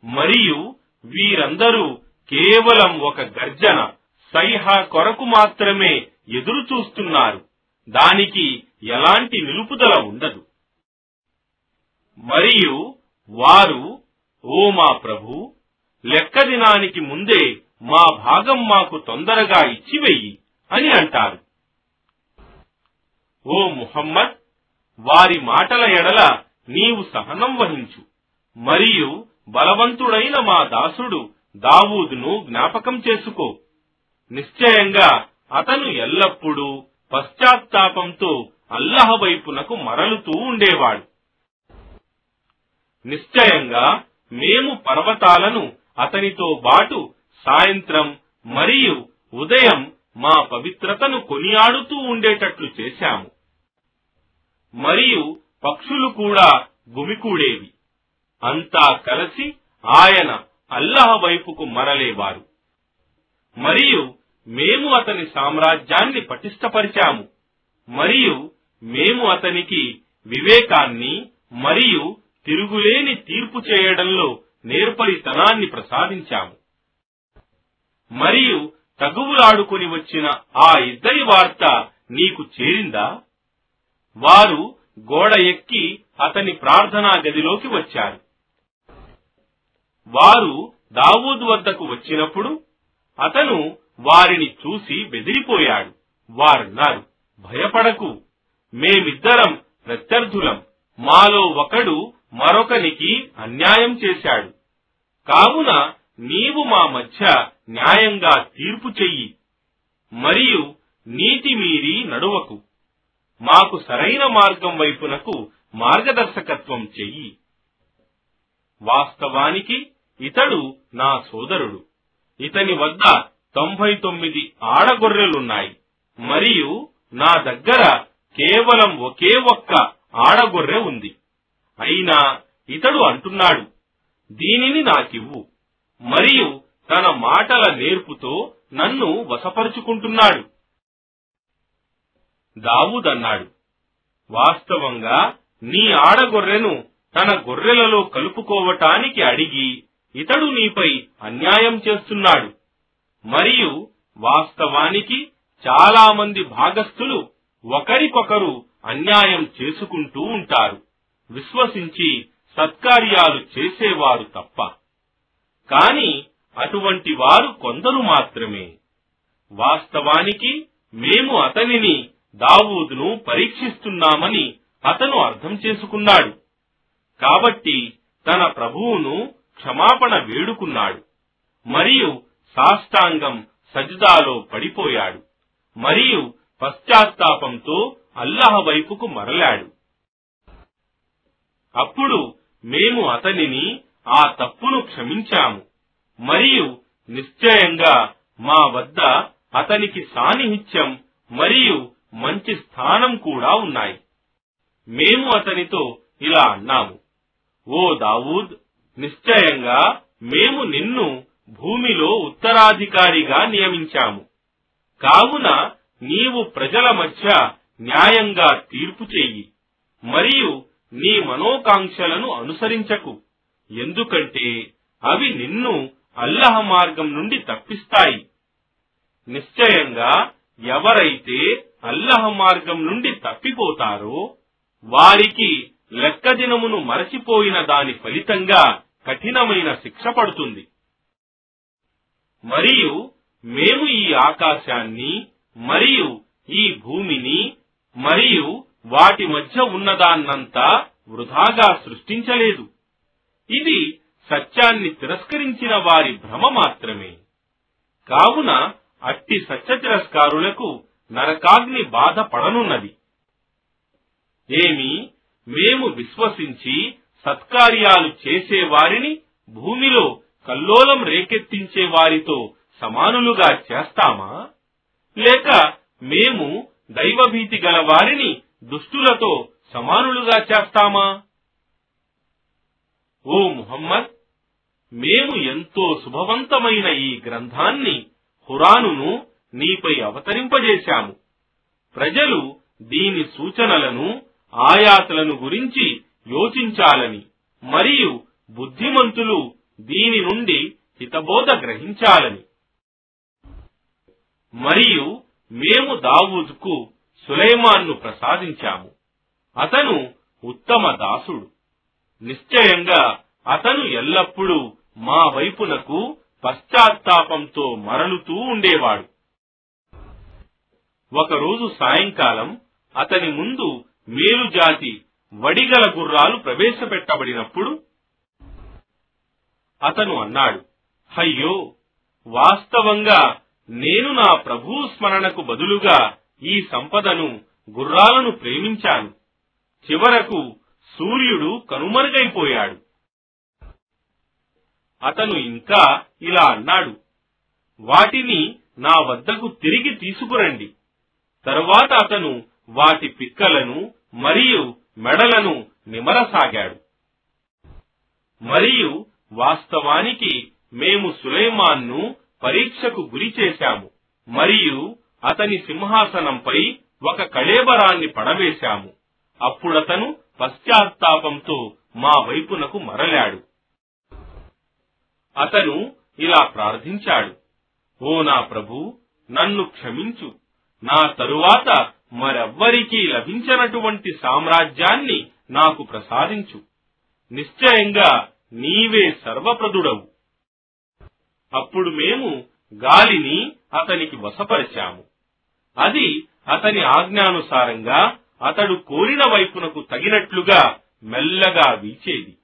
మరియు వీరందరూ కేవలం ఒక గర్జన సైహ కొరకు మాత్రమే ఎదురు చూస్తున్నారు దానికి ఎలాంటి నిలుపుదల ఉండదు. మరియు వారు ఓ మా ప్రభు లెక్క దినానికి ముందే మా భాగం మాకు తొందరగా ఇచ్చివెయ్యి అని అంటారు. ఓ ముహమ్మద్ వారి మాటల ఎడల నీవు సహనం వహించు. మరియు బలవంతుడైన మా దాసుడు దావూదును జ్ఞాపకం చేసుకో. నిశ్చయంగా అతను ఎల్లప్పుడూ పశ్చాత్తాపంతో అల్లహ వైపునకు మరలుతూ ఉండేవాడు. నిశ్చయంగా మేము పర్వతాలను అతనితో బాటు సాయంత్రం మరియు ఉదయం మా పవిత్రతను కొనియాడుతూ ఉండేటట్లు చేశాము. మరియు పక్షులు కూడా గుమికూడేవి. అంతా కలిసి ఆయన అల్లహ వైపుకు మరలేవారు. మరియు మేము అతని సామ్రాజ్యాన్ని పటిష్టపరిచాము. మరియు మేము అతనికి వివేకాన్ని మరియు తిరుగులేని తీర్పు చేయడంలో నేర్పరితనాన్ని ప్రసాదించాము. మరియు తగువులాడుకుని వచ్చిన ఆ ఇద్దరి వార్త నీకు చేరిందా? వారు గోడ ఎక్కి అతని ప్రార్థనా గదిలోకి వచ్చారు. వారు దావూద్ వద్దకు వచ్చినప్పుడు అతను వారిని చూసి బెదిరిపోయాడు. వారన్నారు భయపడకు మేమిద్దరం ప్రత్యర్థులం. మాలో ఒకడు మరొకనికి అన్యాయం చేశాడు. కావున నీవు మా మధ్య న్యాయంగా తీర్పు చెయ్యి. మరియు నీతి మీరి నడువకు. మాకు సరైన మార్గం వైపునకు మార్గదర్శకత్వం చెయ్యి. వాస్తవానికి ఇతడు నా సోదరుడు. ఇతని వద్ద తొంభై తొమ్మిది ఆడగొర్రెలున్నాయి. మరియు నా దగ్గర కేవలం ఒకే ఒక్క ఆడగొర్రె ఉంది. అయినా ఇతడు అంటున్నాడు దీనిని నాకివ్వు. మరియు తన మాటల నేర్పుతో నన్ను వశపరుచుకుంటున్నాడు. దావుదన్నాడు వాస్తవంగా నీ ఆడగొర్రెను తన గొర్రెలలో కలుపుకోవటానికి అడిగి ఇతడు నీపై అన్యాయం చేస్తున్నాడు. మరియు వాస్తవానికి చాలా మంది భాగస్థులు ఒకరికొకరు అన్యాయం చేసుకుంటూ ఉంటారు. విశ్వసించి సత్కార్యాలు చేసేవారు తప్ప. కాని అటువంటి వారు కొందరు మాత్రమే. వాస్తవానికి మేము అతనిని దావూదును పరీక్షిస్తున్నామని అతను అర్థం చేసుకున్నాడు. కాబట్టి తన ప్రభువును క్షమాపణ వేడుకున్నాడు. మరియు సాష్టాంగం సజదాలో పడిపోయాడు. మరియు పశ్చాత్తాపంతో అల్లాహ్ వైపుకు మరలాడు. అప్పుడు మేము అతనిని ఆ తప్పును క్షమించాము. మరియు నిశ్చయంగా మా వద్ద అతనికి సాన్నిహిత్యం మరియు మంచి స్థానం కూడా ఉన్నాయి. మేము అతనితో ఇలా అన్నాము ఓ దావూద్ నిశ్చయంగా మేము నిన్ను భూమిలో ఉత్తరాధికారిగా నియమించాము. కావున నీవు ప్రజల మధ్య న్యాయంగా తీర్పు చెయ్యి మరియు నీ మనోకాంక్షలను అనుసరించకు. ఎందుకంటే అవి నిన్ను అల్లహ మార్గం నుండి తప్పిస్తాయి. నిశ్చయంగా ఎవరైతే అల్లహ మార్గం నుండి తప్పిపోతారో వారికి లెక్క దినమును మరచిపోయిన దాని ఫలితంగా కఠినమైన శిక్ష పడుతుంది. మరియు మేము ఈ ఆకాశాన్ని మరియు ఈ భూమిని మరియు వాటి మధ్య ఉన్నదాన్నంతా వృధాగా సృష్టించలేదు. ఇది సత్యాన్ని తిరస్కరించిన వారి భ్రమ మాత్రమే. కావున అట్టి సత్య తిరస్కారులకు నరకాగ్ని బాధ పడనున్నది. ఏమి? మేము విశ్వసించి సత్కార్యాలు చేసేవారిని భూమిలో కల్లోలం రేకెత్తించే వారితో సమానులుగా చేస్తామా? లేక మేము దైవభీతి గల వారిని దుష్టులతో సమానులుగా చేస్తామా? ఓ ముహమ్మద్! మేము ఎంతో శుభవంతమైన ఈ గ్రంథాన్ని హురానును నీపై అవతరింపజేశాము. ప్రజలు దీని సూచనలను ఆయాతలను గురించి యోచించాలని మరియు బుద్ధిమంతులు దీని నుండి హితబోధ గ్రహించాలని. మరియు మేము దావూదుకు సులైమాన్ను ప్రసాదించాము. అతను ఉత్తమ దాసుడు. నిశ్చయంగా అతను ఎల్లప్పుడూ మా వైపునకు పశ్చాత్తాపంతో మరలుతూ ఉండేవాడు. ఒకరోజు సాయంకాలం అతని ముందు మేలుజాతి వడిగల గుర్రాలు ప్రవేశపెట్టబడినప్పుడు అతను అన్నాడు అయ్యో వాస్తవంగా నేను నా ప్రభు స్మరణకు బదులుగా ఈ సంపదను గుర్రాలను ప్రేమించాను. చివరకు సూర్యుడు కనుమరుగైపోయాడు. అతను ఇంకా ఇలా అన్నాడు వాటిని నా వద్దకు తిరిగి తీసుకురండి. తరువాత అతను వాటి పిక్కలను మరియు మెడలను నిమరసాగాడు మరియు వాస్తవానికి మేము సులైమాన్ను పరీక్షకు గురి చేశాము మరియు అతని సింహాసనంపై ఒక కళేబరాన్ని పడవేశాము. అప్పుడతను పశ్చాత్తాపంతో మా వైపునకు మరలాడు. అతను ఇలా ప్రార్థించాడు ఓ నా ప్రభు నన్ను క్షమించు. నా తరువాత మరెవ్వరికీ లభించనటువంటి సామ్రాజ్యాన్ని నాకు ప్రసాదించు. నిశ్చయంగా నీవే సర్వప్రదుడవు. అప్పుడు మేము గాలిని అతనికి వశపరిచాము. అది అతని ఆజ్ఞానుసారంగా అతడు కోరిన వైపునకు తగినట్లుగా మెల్లగా వీచేది.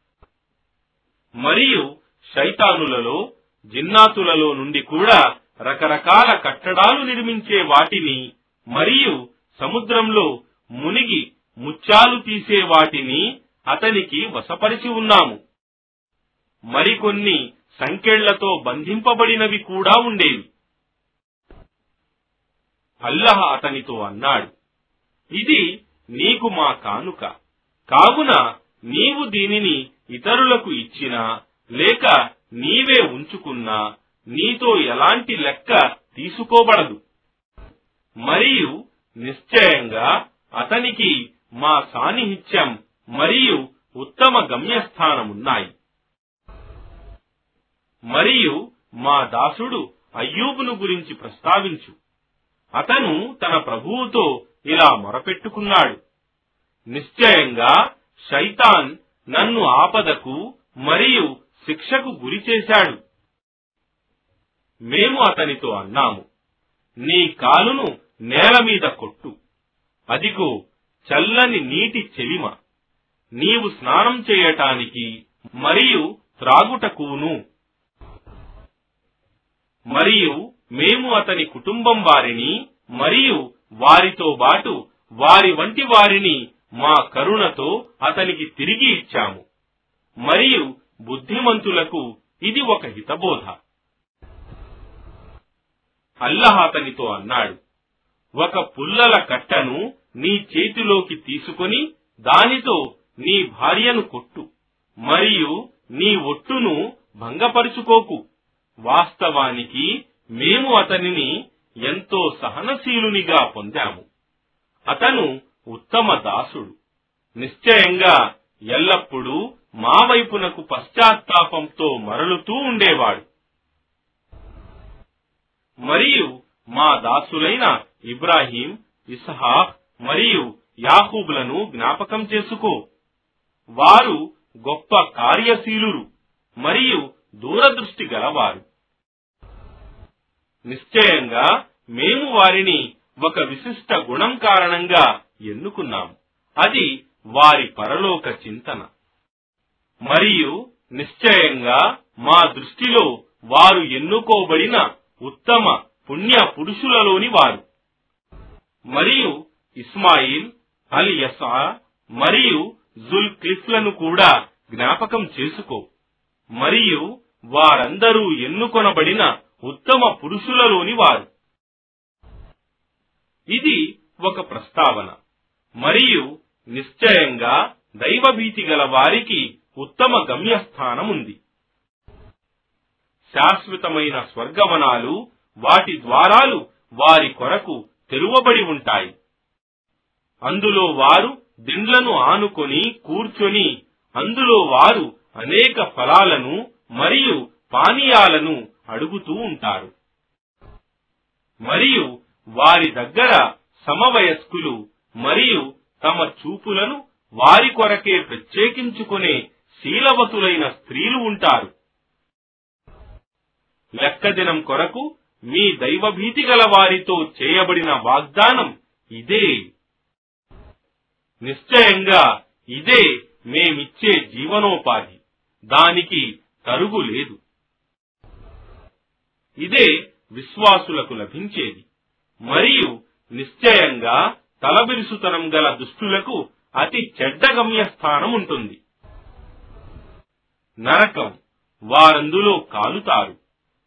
మరియు శైతానులలో జిన్నాతులలో నుండి కూడా రకరకాల కట్టడాలు నిర్మించే వాటిని మరియు సముద్రంలో మునిగి ముత్యాలు తీసే వాటిని అతనికి వశపరిచి ఉన్నాము. మరికొన్ని సంకెళ్ళతో బంధింపబడినవి కూడా ఉండేవి. అల్లహ అతనితో అన్నాడు ఇది నీకు మా కానుక. కావున నీవు దీనిని ఇతరులకు ఇచ్చినా లేక నీవే ఉంచుకున్నా నీతో ఎలాంటి లెక్క తీసుకోబడదు. మరియు నిశ్చయంగా అతనికి మా సాన్నిహిత్యం మరియు ఉత్తమ గమ్యస్థానమున్నాయి. మరియు మా దాసుడు అయ్యూబును గురించి ప్రస్తావించు. అతను తన ప్రభువుతో ఇలా మొరపెట్టుకున్నాడు. నిశ్చయంగా శైతాన్ నన్ను ఆపదకు మరియు శిక్షకు గురి చేశాడు. మేము అతనితో అన్నాము నీ కాలును నేల మీద కొట్టు. అదిగో చల్లని నీటి చెలిమ నీవు స్నానం చేయటానికి మరియు త్రాగుటకును మరియు మేము అతని కుటుంబం వారిని మరియు వారితో బాటు వారి వంటి వారిని మా కరుణతో అతనికి తిరిగి ఇచ్చాము. మరియు బుద్ధిమంతులకు ఇది ఒక హితబోధ. అల్లహ అతనితో అన్నాడు ఒక పుల్లల కట్టను నీ చేతిలోకి తీసుకొని దానితో నీ భార్యను కొట్టు మరియు నీ ఒట్టును భంగపరుచుకోకు. వాస్తవానికి మేము అతనిని ఎంతో సహనశీలునిగా పొందాము. అతను ఉత్తమ దాసుడు. నిశ్చయంగా ఎల్లప్పుడూ మా వైపునకు పశ్చాత్తాపంతో మరలుతూ ఉండేవాడు. మరియు మా దాసులైన ఇబ్రాహీం ఇస్హాక్ మరియు యాహూబులను జ్ఞాపకం చేసుకో. వారు గొప్ప కార్యశీలురు మరియు దూరదృష్టి గలవారు. నిశ్చయంగా మేము వారిని ఒక విశిష్ట గుణం కారణంగా ఎన్నుకున్నాము అది వారి పరలోక చింతన. మరియు నిశ్చయంగా మా దృష్టిలో వారు ఎన్నుకోబడిన ఉత్తమ పుణ్య పురుషులలోని వారు. మరియు ఇస్మాయిల్ అల్ యసా మరియు జుల్ క్లిఫ్లను కూడా జ్ఞాపకం చేసుకో. మరియు వారందరూ ఎన్నుకొనబడిన ఉత్తమ పురుషులలోని వారు. ఇది ఒక ప్రస్తావన. మరియు నిశ్చయంగా దైవభీతి గల వారికి ఉత్తమ గమ్యస్థానం ఉంది శాశ్వతమైన స్వర్గవనాలు వాటి ద్వారాలు వారి కొరకు తెరువబడి ఉంటాయి. అందులో వారు దిండ్లను ఆనుకొని కూర్చొని అందులో వారు అనేక ఫలాలను మరియు పానీయాలను అడుగుతూ ఉంటారు. మరియు వారి దగ్గర సమవయస్కులు మరియు తమ చూపులను వారి కొరకే ప్రత్యేకించుకునే శీలవతులైన స్త్రీలు ఉంటారు. లెక్కదినం కొరకు మీ దైవభీతి గల వారితో చేయబడిన వాగ్దానం ఇదే. నిశ్చయంగా ఇదే మేమిచ్చే జీవనోపాధి. దానికి తరుగు లేదు. ఇదే విశ్వాసులకు లభించేది. మరియు నిశ్చయంగా తలబిరుసుతనం గల దుష్టులకు అతి చెడ్డ గమ్యస్థానం ఉంటుంది నరకం వారందులో కాలుతారు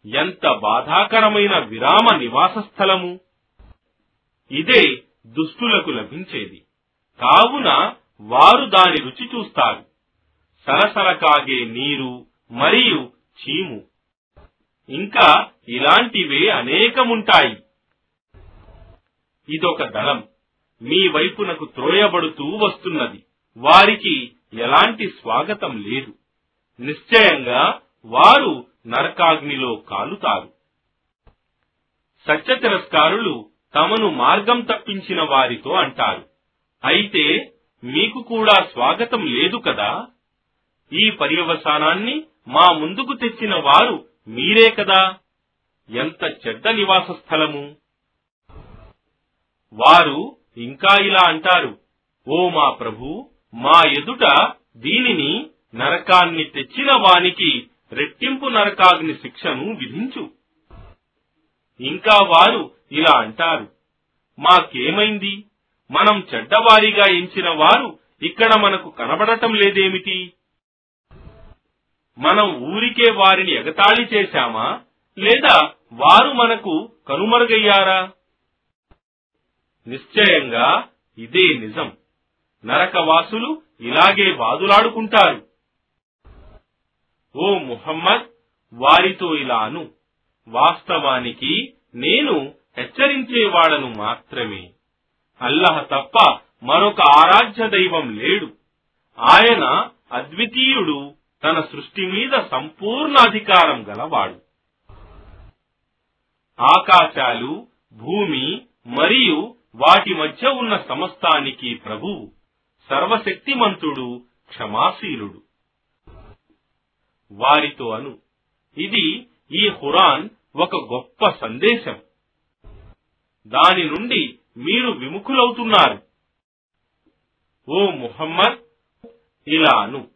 ఎంత బాధాకరమైన విరామ నివాస స్థలము! ఇదే దుష్టులకు లభించేది. కావున వారు దాని రుచి చూస్తారు. సరసర కాగే నీరు మరియు చీము. ఇంకా ఇలాంటివే అనేకముంటాయి. ఇదొక దళం. మీ వైపునకు త్రోయబడుతూ వస్తున్నది. వారికి ఎలాంటి స్వాగతం లేదు. నిశ్చయంగా వారు నరకాగ్నిలో కాలుతారు. సత్య తిరస్కారులు తమను మార్గం తప్పించిన వారితో అంటారు. అయితే మీకు కూడా స్వాగతం లేదు కదా? ఈ పర్యవసానాన్ని మా ముందుకు తెచ్చిన వారు మీరే కదా? ఎంత చెడ్డ నివాస స్థలము? వారు ఇంకా ఇలా అంటారు ఓ మా ప్రభు మా ఎదుట దీనిని నరకాన్ని తెచ్చిన వానికి రెట్టింపు నరకాగ్ని శిక్షను విధించు. ఇంకా వారు ఇలా అంటారు. మాకేమైంది? మనం చెడ్డవారిగా ఎంచిన వారు ఇక్కడ మనకు కనబడటం లేదేమిటి? మనం ఊరికే వారిని ఎగతాళి చేశామా? లేదా వారు మనకు కనుమరుగయ్యారా? నిశ్చయంగా ఇదే నిజం. నరకవాసులు ఇలాగే వాదులాడుకుంటారు. ఓ ముహమ్మద్ వారితో ఇలాను. వాస్తవానికి నేను హెచ్చరించేవాడను మాత్రమే. అల్లహ తప్ప మరొక ఆరాధ్య దైవం లేడు. ఆయన అద్వితీయుడు తన సృష్టి మీద సంపూర్ణ అధికారం గలవాడు. ఆకాశాలు భూమి మరియు వాటి మధ్య ఉన్న సమస్తానికి ప్రభువు సర్వశక్తిమంతుడు క్షమాశీలుడు. వారితో అను. ఇది ఈ ఖురాన్ ఒక గొప్ప సందేశం. దాని నుండి మీరు విముఖులవుతున్నారు. ఓ ముహమ్మద్ ఇలా అను.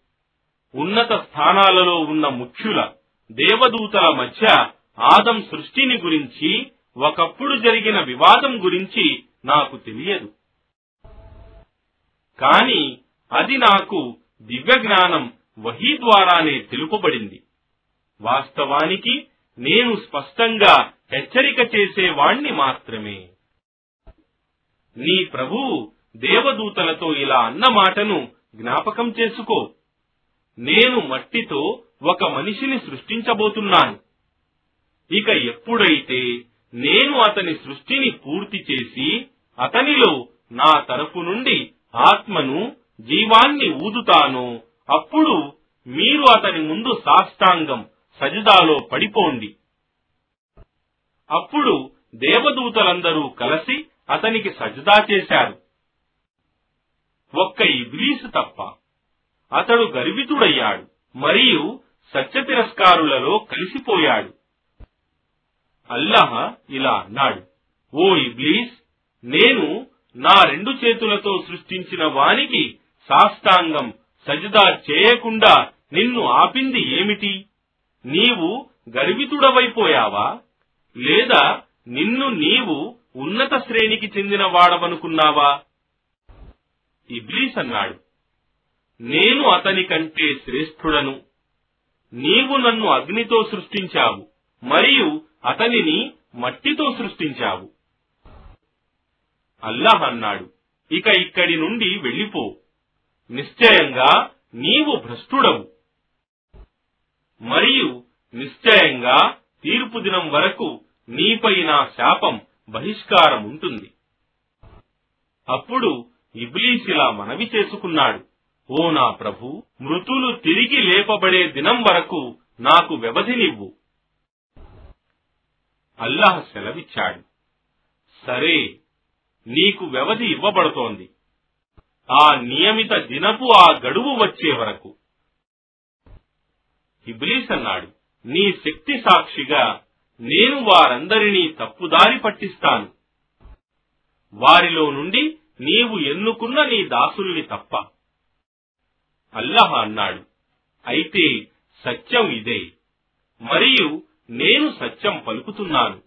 ఉన్నత స్థానాలలో ఉన్న ముఖ్యుల దేవదూతల మధ్య ఆదం సృష్టిని గురించి ఒకప్పుడు జరిగిన వివాదం గురించి నాకు తెలియదు. కాని అది నాకు దివ్య జ్ఞానం వహీ ద్వారానే తెలుపబడింది. వాస్తవానికి నేను స్పష్టంగా హెచ్చరిక చేసేవాణ్ణి మాత్రమే. నీ ప్రభు దేవదూతలతో ఇలా అన్న మాటను జ్ఞాపకం చేసుకో. నేను మట్టితో ఒక మనిషిని సృష్టించబోతున్నాను. ఇక ఎప్పుడైతే నేను అతని సృష్టిని పూర్తి చేసి అతనిలో నా తరపు నుండి ఆత్మను జీవాన్ని ఊదుతానో అప్పుడు మీరు అతని ముందు సాష్టాంగం సజదాలో పడిపోండి. అప్పుడు దేవదూతలందరూ కలిసి అతనికి సజదా చేశారు. ఒక్క ఇబ్లీసు తప్ప అతడు గర్వితుడయ్యాడు మరియు సత్య తిరస్కారులలో కలిసిపోయాడు. అల్లహ ఇలా అన్నాడు ఓ ఇబ్లీస్ నేను నా రెండు చేతులతో సృష్టించిన వానికి సాష్టాంగం సజదా చేయకుండా నిన్ను ఆపింది ఏమిటి? నీవు గర్వితుడవైపోయావా? లేదా నిన్ను నీవు ఉన్నత శ్రేణికి చెందిన వాడవనుకున్నావా ఇబ్లీస్ అన్నాడు నేను అతని కంటే శ్రేష్ఠుడను. నీవు నన్ను అగ్నితో సృష్టించావు మరియు అతనిని మట్టితో సృష్టించావు. అల్లాహ్ అన్నాడు ఇక ఇక్కడి నుండి వెళ్ళిపో. నిశ్చయంగా నీవు భ్రష్టుడవు. మరియు నిశ్చయంగా తీర్పు దినం వరకు నీపై నా శాపం బహిష్కారం ఉంటుంది అప్పుడు ఇబ్లీసిలా మనవి చేసుకున్నాడు. ఓ నా ప్రభు మృతులు తిరిగి లేపబడే దినం వరకు నాకు వ్యవధినివ్వు. అల్లాహ్ సెలవిచ్చాడు. సరే నీకు వ్యవధి ఇవ్వబడుతోంది. ఆ నియమిత దినపు ఆ గడువు వచ్చే వరకు. ఇబ్లీస్ అన్నాడు నీ శక్తి సాక్షిగా నేను వారందరినీ తప్పుదారి పట్టిస్తాను. వారిలో నుండి నీవు ఎన్నుకున్న నీ దాసుల్ని తప్ప. అల్లహ అన్నాడు అయితే సత్యం ఇదే. మరియు నేను సత్యం పలుకుతున్నాను.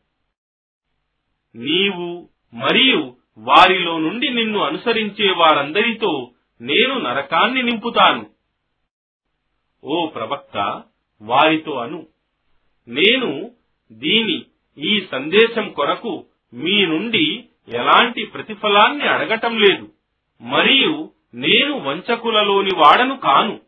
నీవు మరియు వారిలో నుండి నిన్ను అనుసరించే వారందరితో నేను నరకాన్ని నింపుతాను. ఓ ప్రవక్త వారితో అను. నేను దీని ఈ సందేశం కొరకు మీ నుండి ఎలాంటి ప్రతిఫలాన్ని అడగటం లేదు. మరియు నేను వంచకులలోని వాడను కాను.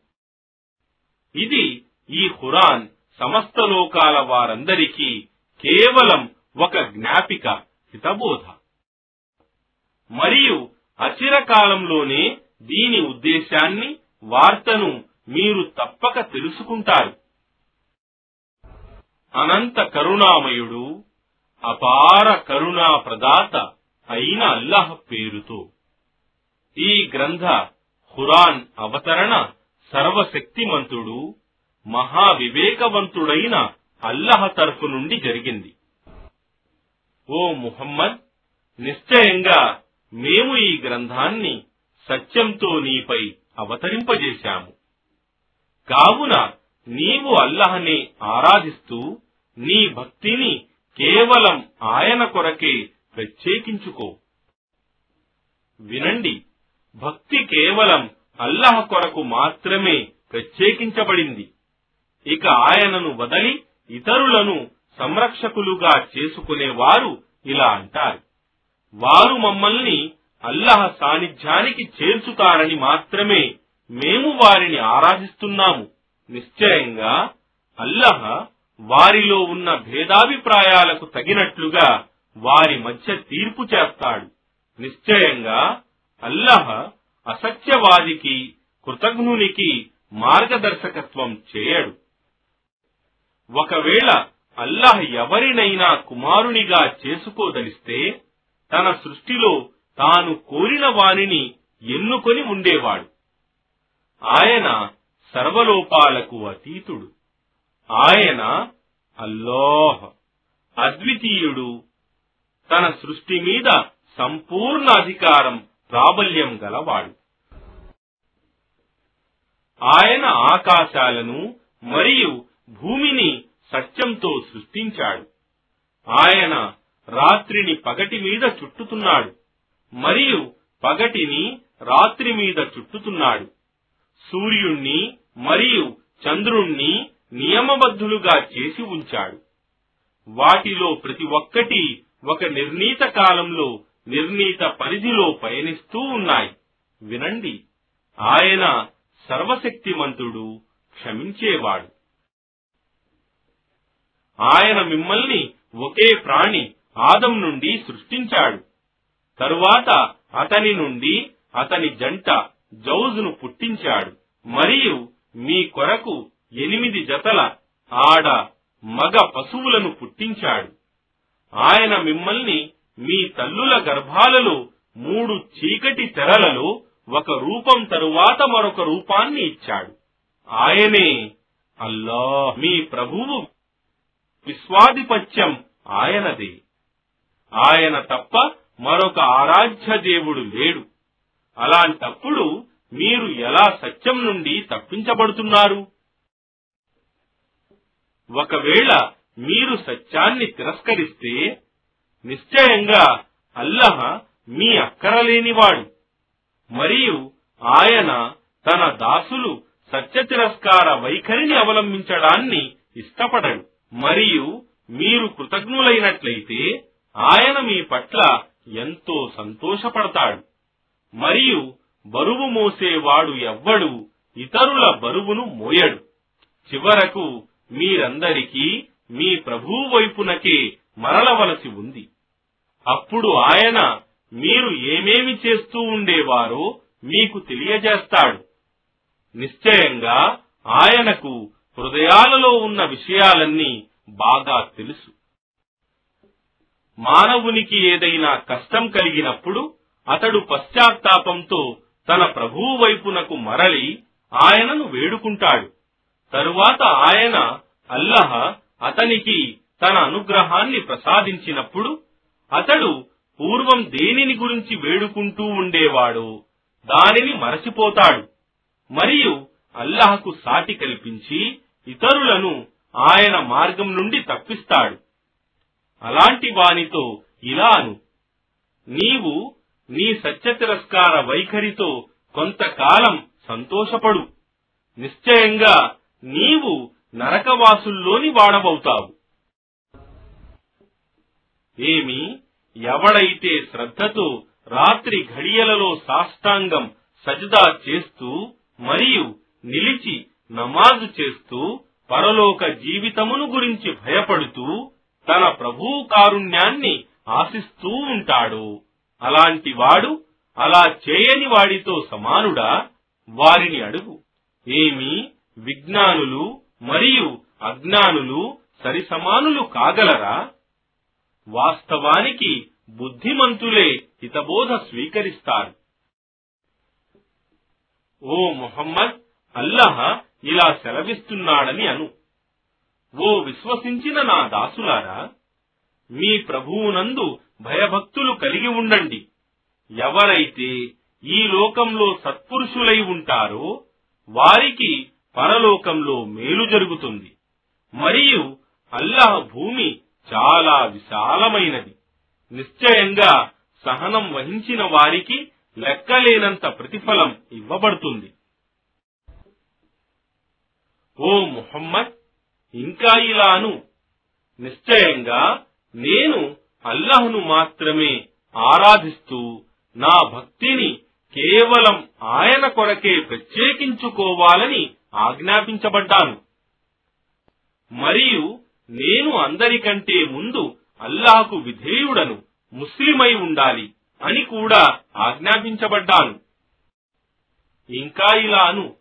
ఇది ఈ ఖురాన్ సమస్త లోకాల వారందరికీ కేవలం ఒక జ్ఞాపిక హితబోధ. మరియు అచిరకాలంలోనే దీని ఉద్దేశాన్ని వార్తను మీరు తప్పక తెలుసుకుంటారు. అనంత కరుణామయుడు అపార కరుణా ప్రదాత అయిన అల్లాహ్ పేరుతో ఈ గ్రంథ ఖురాన్ అవతరణ సర్వశక్తిమంతుడు మహావివేకవంతుడైన అల్లహ తరఫు నుండి జరిగింది. ఓ ముహమ్మద్ నిశ్చయంగా మేము ఈ గ్రంథాన్ని సత్యంతో నీపై అవతరింపజేశాము. కావున నీవు అల్లహనే ఆరాధిస్తూ నీ భక్తిని కేవలం ఆయన కొరకే ప్రత్యేకించుకో. వినండి భక్తి కేవలం అల్లహ కొరకు మాత్రమే ప్రత్యేకించబడింది. ఇక ఆయనను వదలి ఇతరులను సంరక్షకులుగా చేసుకునేవారు ఇలా అంటారు. వారు మమ్మల్ని అల్లహ సాన్నిధ్యానికి చేర్చుతారని మాత్రమే మేము వారిని ఆరాధిస్తున్నాము. నిశ్చయంగా అల్లహ వారిలో ఉన్న భేదాభిప్రాయాలకు తగినట్లుగా వారి మధ్య తీర్పు చేస్తాడు. నిశ్చయంగా అల్లహ అసత్యవాదికి కృతజ్ఞునికి మార్గదర్శకత్వం చేయడు. ఒకవేళ అల్లాహ్ ఎవరినైనా కుమారునిగా చేసుకోదలిస్తే తన సృష్టిలో తాను కోరిన వానిని ఎన్నుకొని ఉండేవాడు. ఆయన సర్వలోపాలకు అతీతుడు. ఆయన అల్లాహ్ అద్వితీయుడు. తన సృష్టి మీద సంపూర్ణ అధికారం ప్రాబల్యం గలవాడు. ఆయన ఆకాశాలను మరియు భూమిని సత్యంతో సృష్టించాడు. ఆయన రాత్రిని పగటి మీద చుట్టుతున్నాడు. మరియు పగటిని రాత్రి మీద చుట్టుతున్నాడు. సూర్యుణ్ణి మరియు చంద్రుణ్ణి నియమబద్ధులుగా చేసి ఉంచాడు. వాటిలో ప్రతి ఒక్కటి ఒక నిర్ణీత కాలంలో నిర్ణీత పరిధిలో పయనిస్తూ ఉన్నాయి. వినండి. ఆయన సర్వశక్తిమంతుడు క్షమించేవాడు. ఆయన మిమ్మల్ని ఒకే ప్రాణి ఆదం నుండి సృష్టించాడు. తరువాత అతని నుండి అతని జంట జౌజును పుట్టించాడు. మరియు మీ కొరకు ఎనిమిది జతల ఆడ మగ పశువులను పుట్టించాడు. ఆయన మిమ్మల్ని మీ తల్లుల గర్భాలలో మూడు చీకటి తెరలలో ఒక రూపం తరువాత మరొక రూపాన్ని ఇచ్చాడు. ఆయనే అల్లా మీ ప్రభువు. విశ్వాధిపత్యం ఆయనదే. ఆయన తప్ప మరొక ఆరాధ్య దేవుడు లేడు. అలాంటప్పుడు మీరు ఎలా సత్యం నుండి తప్పించబడుతున్నారు? ఒకవేళ మీరు సత్యాన్ని తిరస్కరిస్తే నిశ్చయంగా అల్లహ మీ అక్కరలేనివాడు. మరియు ఆయన తన దాసులు సత్య తిరస్కార వైఖరిని అవలంబించడాన్ని ఇష్టపడడు. మరియు మీరు కృతజ్ఞులైనట్లయితే ఆయన మీ పట్ల ఎంతో సంతోషపడతాడు. మరియు బరువు మోసేవాడు ఎవ్వడు ఇతరుల బరువును మోయడు. చివరకు మీరందరికీ మీ ప్రభువు వైపునకే మరలవలసి ఉంది. అప్పుడు ఆయన మీరు ఏమేమి చేస్తూ ఉండేవారో మీకు తెలియజేస్తాడు. నిశ్చయంగా ఆయనకు హృదయాలలో ఉన్న విషయాలన్నీ బాగా తెలుసు. మానవునికి ఏదైనా కష్టం కలిగినప్పుడు అతడు పశ్చాత్తాపంతో తన ప్రభువు వైపునకు మరలి ఆయనను వేడుకుంటాడు. తరువాత ఆయన అల్లహ అతనికి తన అనుగ్రహాన్ని ప్రసాదించినప్పుడు అతడు పూర్వం దేనిని గురించి వేడుకుంటూ ఉండేవాడు దానిని మరచిపోతాడు. మరియు అల్లహకు సాటి కల్పించి ఇతరులను ఆయన మార్గం నుండి తప్పిస్తాడు. అలాంటి వానితో ఇలాను. నీవు నీ సత్య తిరస్కార వైఖరితో కొంతకాలం సంతోషపడు. నిశ్చయంగా నీవు నరకవాసుల్లోని వాడబవుతావు. ఏమి ఎవడైతే శ్రద్ధతో రాత్రి ఘడియలలో సాష్టాంగం సజదా చేస్తూ మరియు నిలిచి నమాజు చేస్తూ పరలోక జీవితమును గురించి భయపడుతూ తన ప్రభు కారుణ్యాన్ని ఆశిస్తూ ఉంటాడు. అలాంటి వాడు అలా చేయని వాడితో సమానుడా? వారిని అడుగు. ఏమి విజ్ఞానులు మరియు అజ్ఞానులు సరిసమానులు కాగలరా? వాస్తవానికి బుద్ధిమంతులే హితబోధ స్వీకరిస్తారు. ఓ మొహమ్మద్ అల్లహ ఇలా సెలవిస్తున్నాడని అను. ఓ విశ్వసించిన నా దాసులారా మీ ప్రభువునందు భయభక్తులు కలిగి ఉండండి. ఎవరైతే ఈ లోకంలో సత్పురుషులై ఉంటారో వారికి పరలోకంలో మేలు జరుగుతుంది. మరియు అల్లాహ్ భూమి చాలా విశాలమైనది. నిశ్చయంగా సహనం వహించిన వారికి లెక్కలేనంత ప్రతిఫలం ఇవ్వబడుతుంది. ఓ ముహమ్మద్ ఇంకా ఇలాను. నిశ్చయంగా నేను అల్లహను మాత్రమే ఆరాధిస్తూ నా భక్తిని కేవలం ఆయన కొరకే ప్రత్యేకించుకోవాలని ఆజ్ఞాపించబడ్డాను. మరియు నేను అందరికంటే ముందు అల్లాహకు విధేయుడను ముస్లిమై ఉండాలి అని కూడా ఆజ్ఞాపించబడ్డాను. ఇంకా ఇలాను.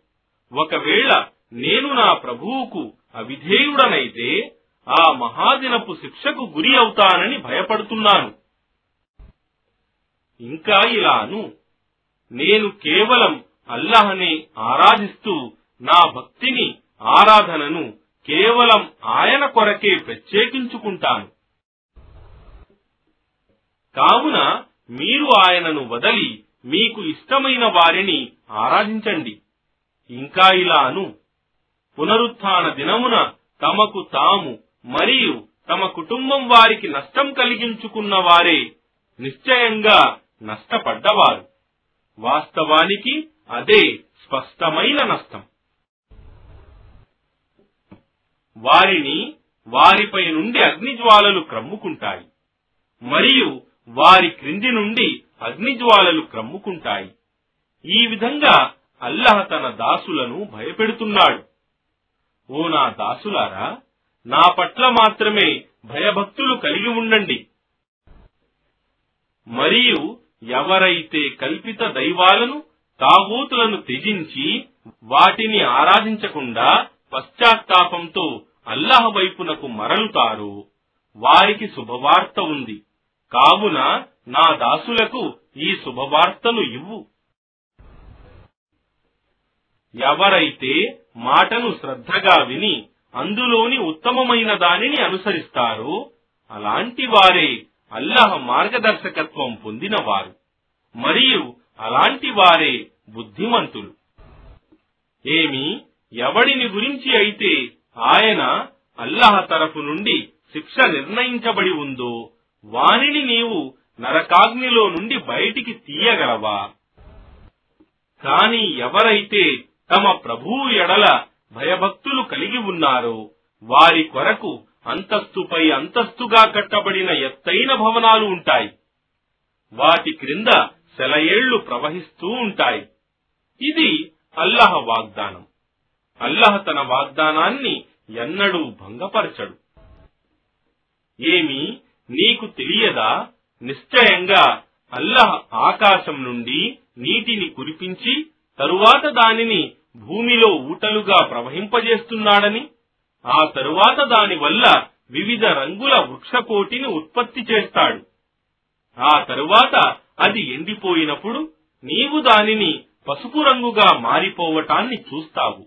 ఒకవేళ నేను నా ప్రభువుకు అవిధేయుడనైతే ఆ మహాదినపు శిక్షకు గురి అవుతానని భయపడుతున్నాను. ఇంకా ఇలాను. నేను కేవలం అల్లాహ్ని ఆరాధిస్తూ నా భక్తిని ఆరాధనను కేవలం ఆయన కొరకే ప్రత్యేకించుకుంటాను. కావున మీరు ఆయనను వదలి మీకు ఇష్టమైన వారిని ఆరాధించండి. ఇంకా ఇలాను. పునరుత్న పునరుత్థాన దినమున తమకు తాము మరియు తమ కుటుంబం వారికి నష్టం కలిగించుకున్న వారే నిశ్చయంగా నష్టపడ్డవారు. వాస్తవానికి అదే స్పష్టమైన నష్టం. వారిని వారిపై నుండి అగ్నిజ్వాలలు క్రమ్ముకుంటాయి మరియు వారి క్రింది నుండి అగ్నిజ్వాలలు క్రమ్ముకుంటాయి. ఈ విధంగా అల్లహ తన దాసులను భయపెడుతున్నాడు. ఓ నా దాసులారా నా పట్ల మాత్రమే భయభక్తులు కలిగి ఉండండి. మరియు ఎవరైతే కల్పిత దైవాలను తాగూతులను త్యజించి వాటిని ఆరాధించకుండా పశ్చాత్తాపంతో అల్లాహ్ వైపునకు మరలుతారు వారికి శుభవార్త ఉంది. కావున నా దాసులకు ఈ శుభవార్తను ఇవ్వు. ఎవరైతే మాటను శ్రద్ధగా విని అందులోని ఉత్తమమైన దానిని అనుసరిస్తారో అలాంటి వారే అల్లహ మార్గదర్శకత్వం పొందినవారు. మరియు అలాంటి వారే బుద్ధిమంతులు. ఏమి ఎవడిని గురించి అయితే ఆయన అల్లహ తరఫు నుండి శిక్ష నిర్ణయించబడి ఉందో వానిని నీవు నరకాగ్నిలో నుండి బయటికి తీయగలవా? కాని ఎవరైతే తమ ప్రభువు ఎడల భయభక్తులు కలిగి ఉన్నారో. వారి కొరకు అంతస్తుపై అంతస్తుగా కట్టబడిన ఎత్తైన భవనాలు ఉంటాయి. వాటి క్రింద సెలయేళ్ళు ప్రవహిస్తూ ఉంటాయి. ఇది అల్లహ వాగ్దానం. అల్లహ తన వాగ్దానాన్ని ఎన్నడూ భంగపరచడు. ఏమి నీకు తెలియదా? నిశ్చయంగా అల్లహ ఆకాశం నుండి నీటిని కురిపించి తరువాత దానిని భూమిలో ఊటలుగా ప్రవహింపజేస్తున్నాడని ఆ తరువాత దాని వల్ల వివిధ రంగుల వృక్షకోటిని ఉత్పత్తి చేస్తాడు. ఆ తరువాత అది ఎండిపోయినప్పుడు నీవు దానిని పసుపు రంగుగా మారిపోవటాన్ని చూస్తావు.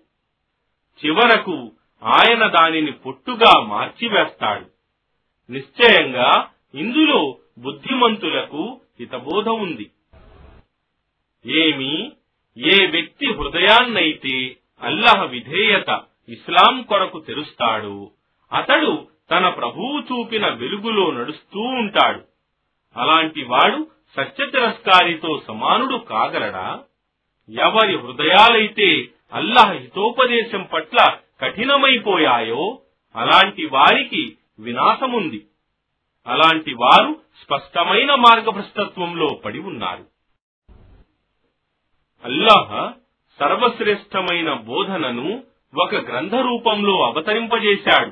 చివరకు ఆయన దానిని పొట్టుగా మార్చివేస్తాడు. నిశ్చయంగా ఇందులో బుద్ధిమంతులకు హితబోధ ఉంది. ఏమి ఏ వ్యక్తి హృదయాన్నైతే అల్లహ విధేయత ఇస్లాం కొరకు తెరుస్తాడు అతడు తన ప్రభువు చూపిన వెలుగులో నడుస్తూ ఉంటాడు. అలాంటి వాడు సత్య తిరస్కారితో సమానుడు కాగలడా? ఎవరి హృదయాలైతే అల్లాహ్ హితోపదేశం పట్ల కఠినమైపోయాయో అలాంటి వారికి వినాశముంది. అలాంటి వారు స్పష్టమైన మార్గభ్రష్టత్వంలో పడి ఉన్నారు. అల్లాహ్ సర్వశ్రేష్టమైన బోధనను ఒక గ్రంథ రూపంలో అవతరింపజేశాడు.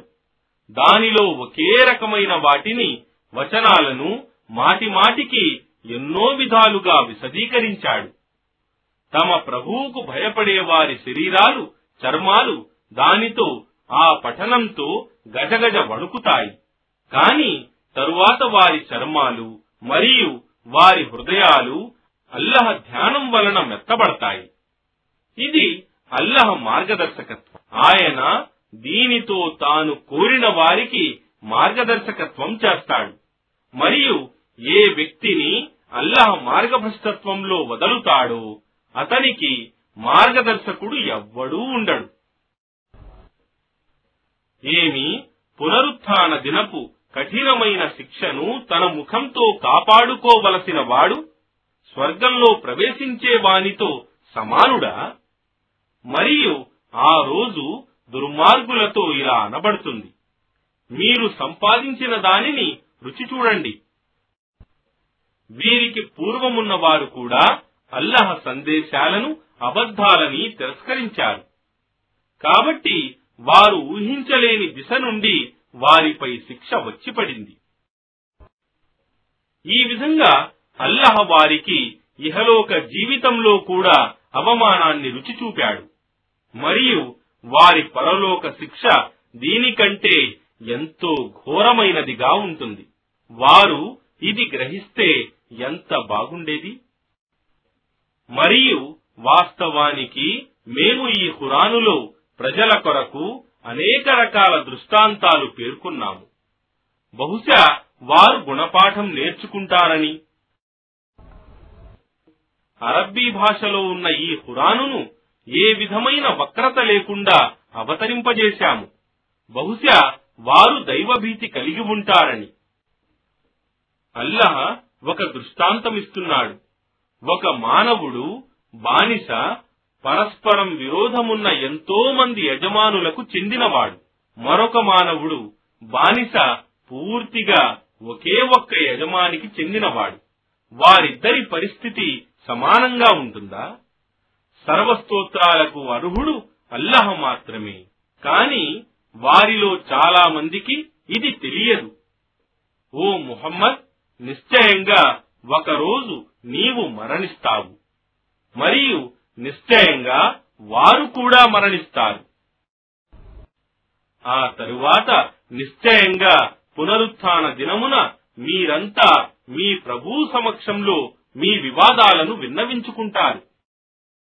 దానిలో ఒకే రకమైన వాటిని వచనాలను మాటి మాటికి ఎన్నో విధాలుగా విశదీకరించాడు. తమ ప్రభువుకు భయపడే వారి శరీరాలు చర్మాలు దానితో ఆ పఠనంతో గజగజ వణుకుతాయి. కాని తరువాత వారి చర్మాలు మరియు వారి హృదయాలు అల్లహ ధ్యానం వలన మెత్తబడతాయి. ఇది అల్లహ మార్గదర్శకత్వం. ఆయన దీనితో తాను కోరిన వారికి మార్గదర్శకత్వం చేస్తాడు. మరియు ఏ వ్యక్తిని అల్లహ మార్గభ్రష్టత్వంలో వదలుతాడో అతనికి మార్గదర్శకుడు ఎవ్వడూ ఉండడు. ఏమి పునరుత్న దినపు కఠినమైన శిక్షను తన ముఖంతో కాపాడుకోవలసిన వాడు స్వర్గంలో ప్రవేశించే వానితో సమానుడా? మరియు ఆ రోజు దుర్మార్గులతో ఇలా అనబడుతుంది. మీరు సంపాదించిన దానిని రుచి చూడండి. వీరికి పూర్వమున్న వారు కూడా అల్లహ సందేశాలను అబద్ధాలని తిరస్కరించారు. కాబట్టి వారు ఊహించలేని దిశ నుండి వారిపై శిక్ష వచ్చి పడింది ఈ విధంగా అల్లహ వారికి ఇహలోక జీవితంలో కూడా అవమానాన్ని రుచి చూపాడు. మరియు వారి పరలోక శిక్ష దీనికంటే ఎంతో ఘోరమైనదిగా ఉంటుంది. వారు ఇది గ్రహిస్తే ఎంత బాగుండేది? మరియు వాస్తవానికి మేము ఈ ఖురానులో ప్రజల కొరకు అనేక రకాల దృష్టాంతాలు పేర్కొన్నాము. బహుశా వారు గుణపాఠం నేర్చుకుంటారని అరబ్బీ భాషలో ఉన్న ఈ హురానును ఏ విధమైన వక్రత లేకుండా అవతరింపజేశాము. బహుశా వారు దైవభీతి కలిగి ఉంటారని. అల్లహ ఒక దృష్టాంతమిస్తున్నాడు. ఒక మానవుడు బానిస పరస్పరం విరోధమున్న ఎంతో మంది యజమానులకు చెందినవాడు. మరొక మానవుడు బానిస పూర్తిగా ఒకే ఒక్క యజమానికి చెందినవాడు. వారిద్దరి పరిస్థితి సమానంగా ఉంటుందా? సర్వస్తోత్రాలకు అర్హుడు అల్లహ మాత్రమే. కాని వారిలో చాలా మందికి ఇది తెలియదు. ఓ ముహమ్మద్ నిశ్చయంగా ఒకరోజు నీవు మరణిస్తావు. మరియు నిశ్చయంగా వారు కూడా మరణిస్తారు. ఆ తరువాత నిశ్చయంగా పునరుత్థాన దినమున మీరంతా మీ ప్రభు సమక్షంలో మీ వివాదాలను విన్నవించుకుంటారు.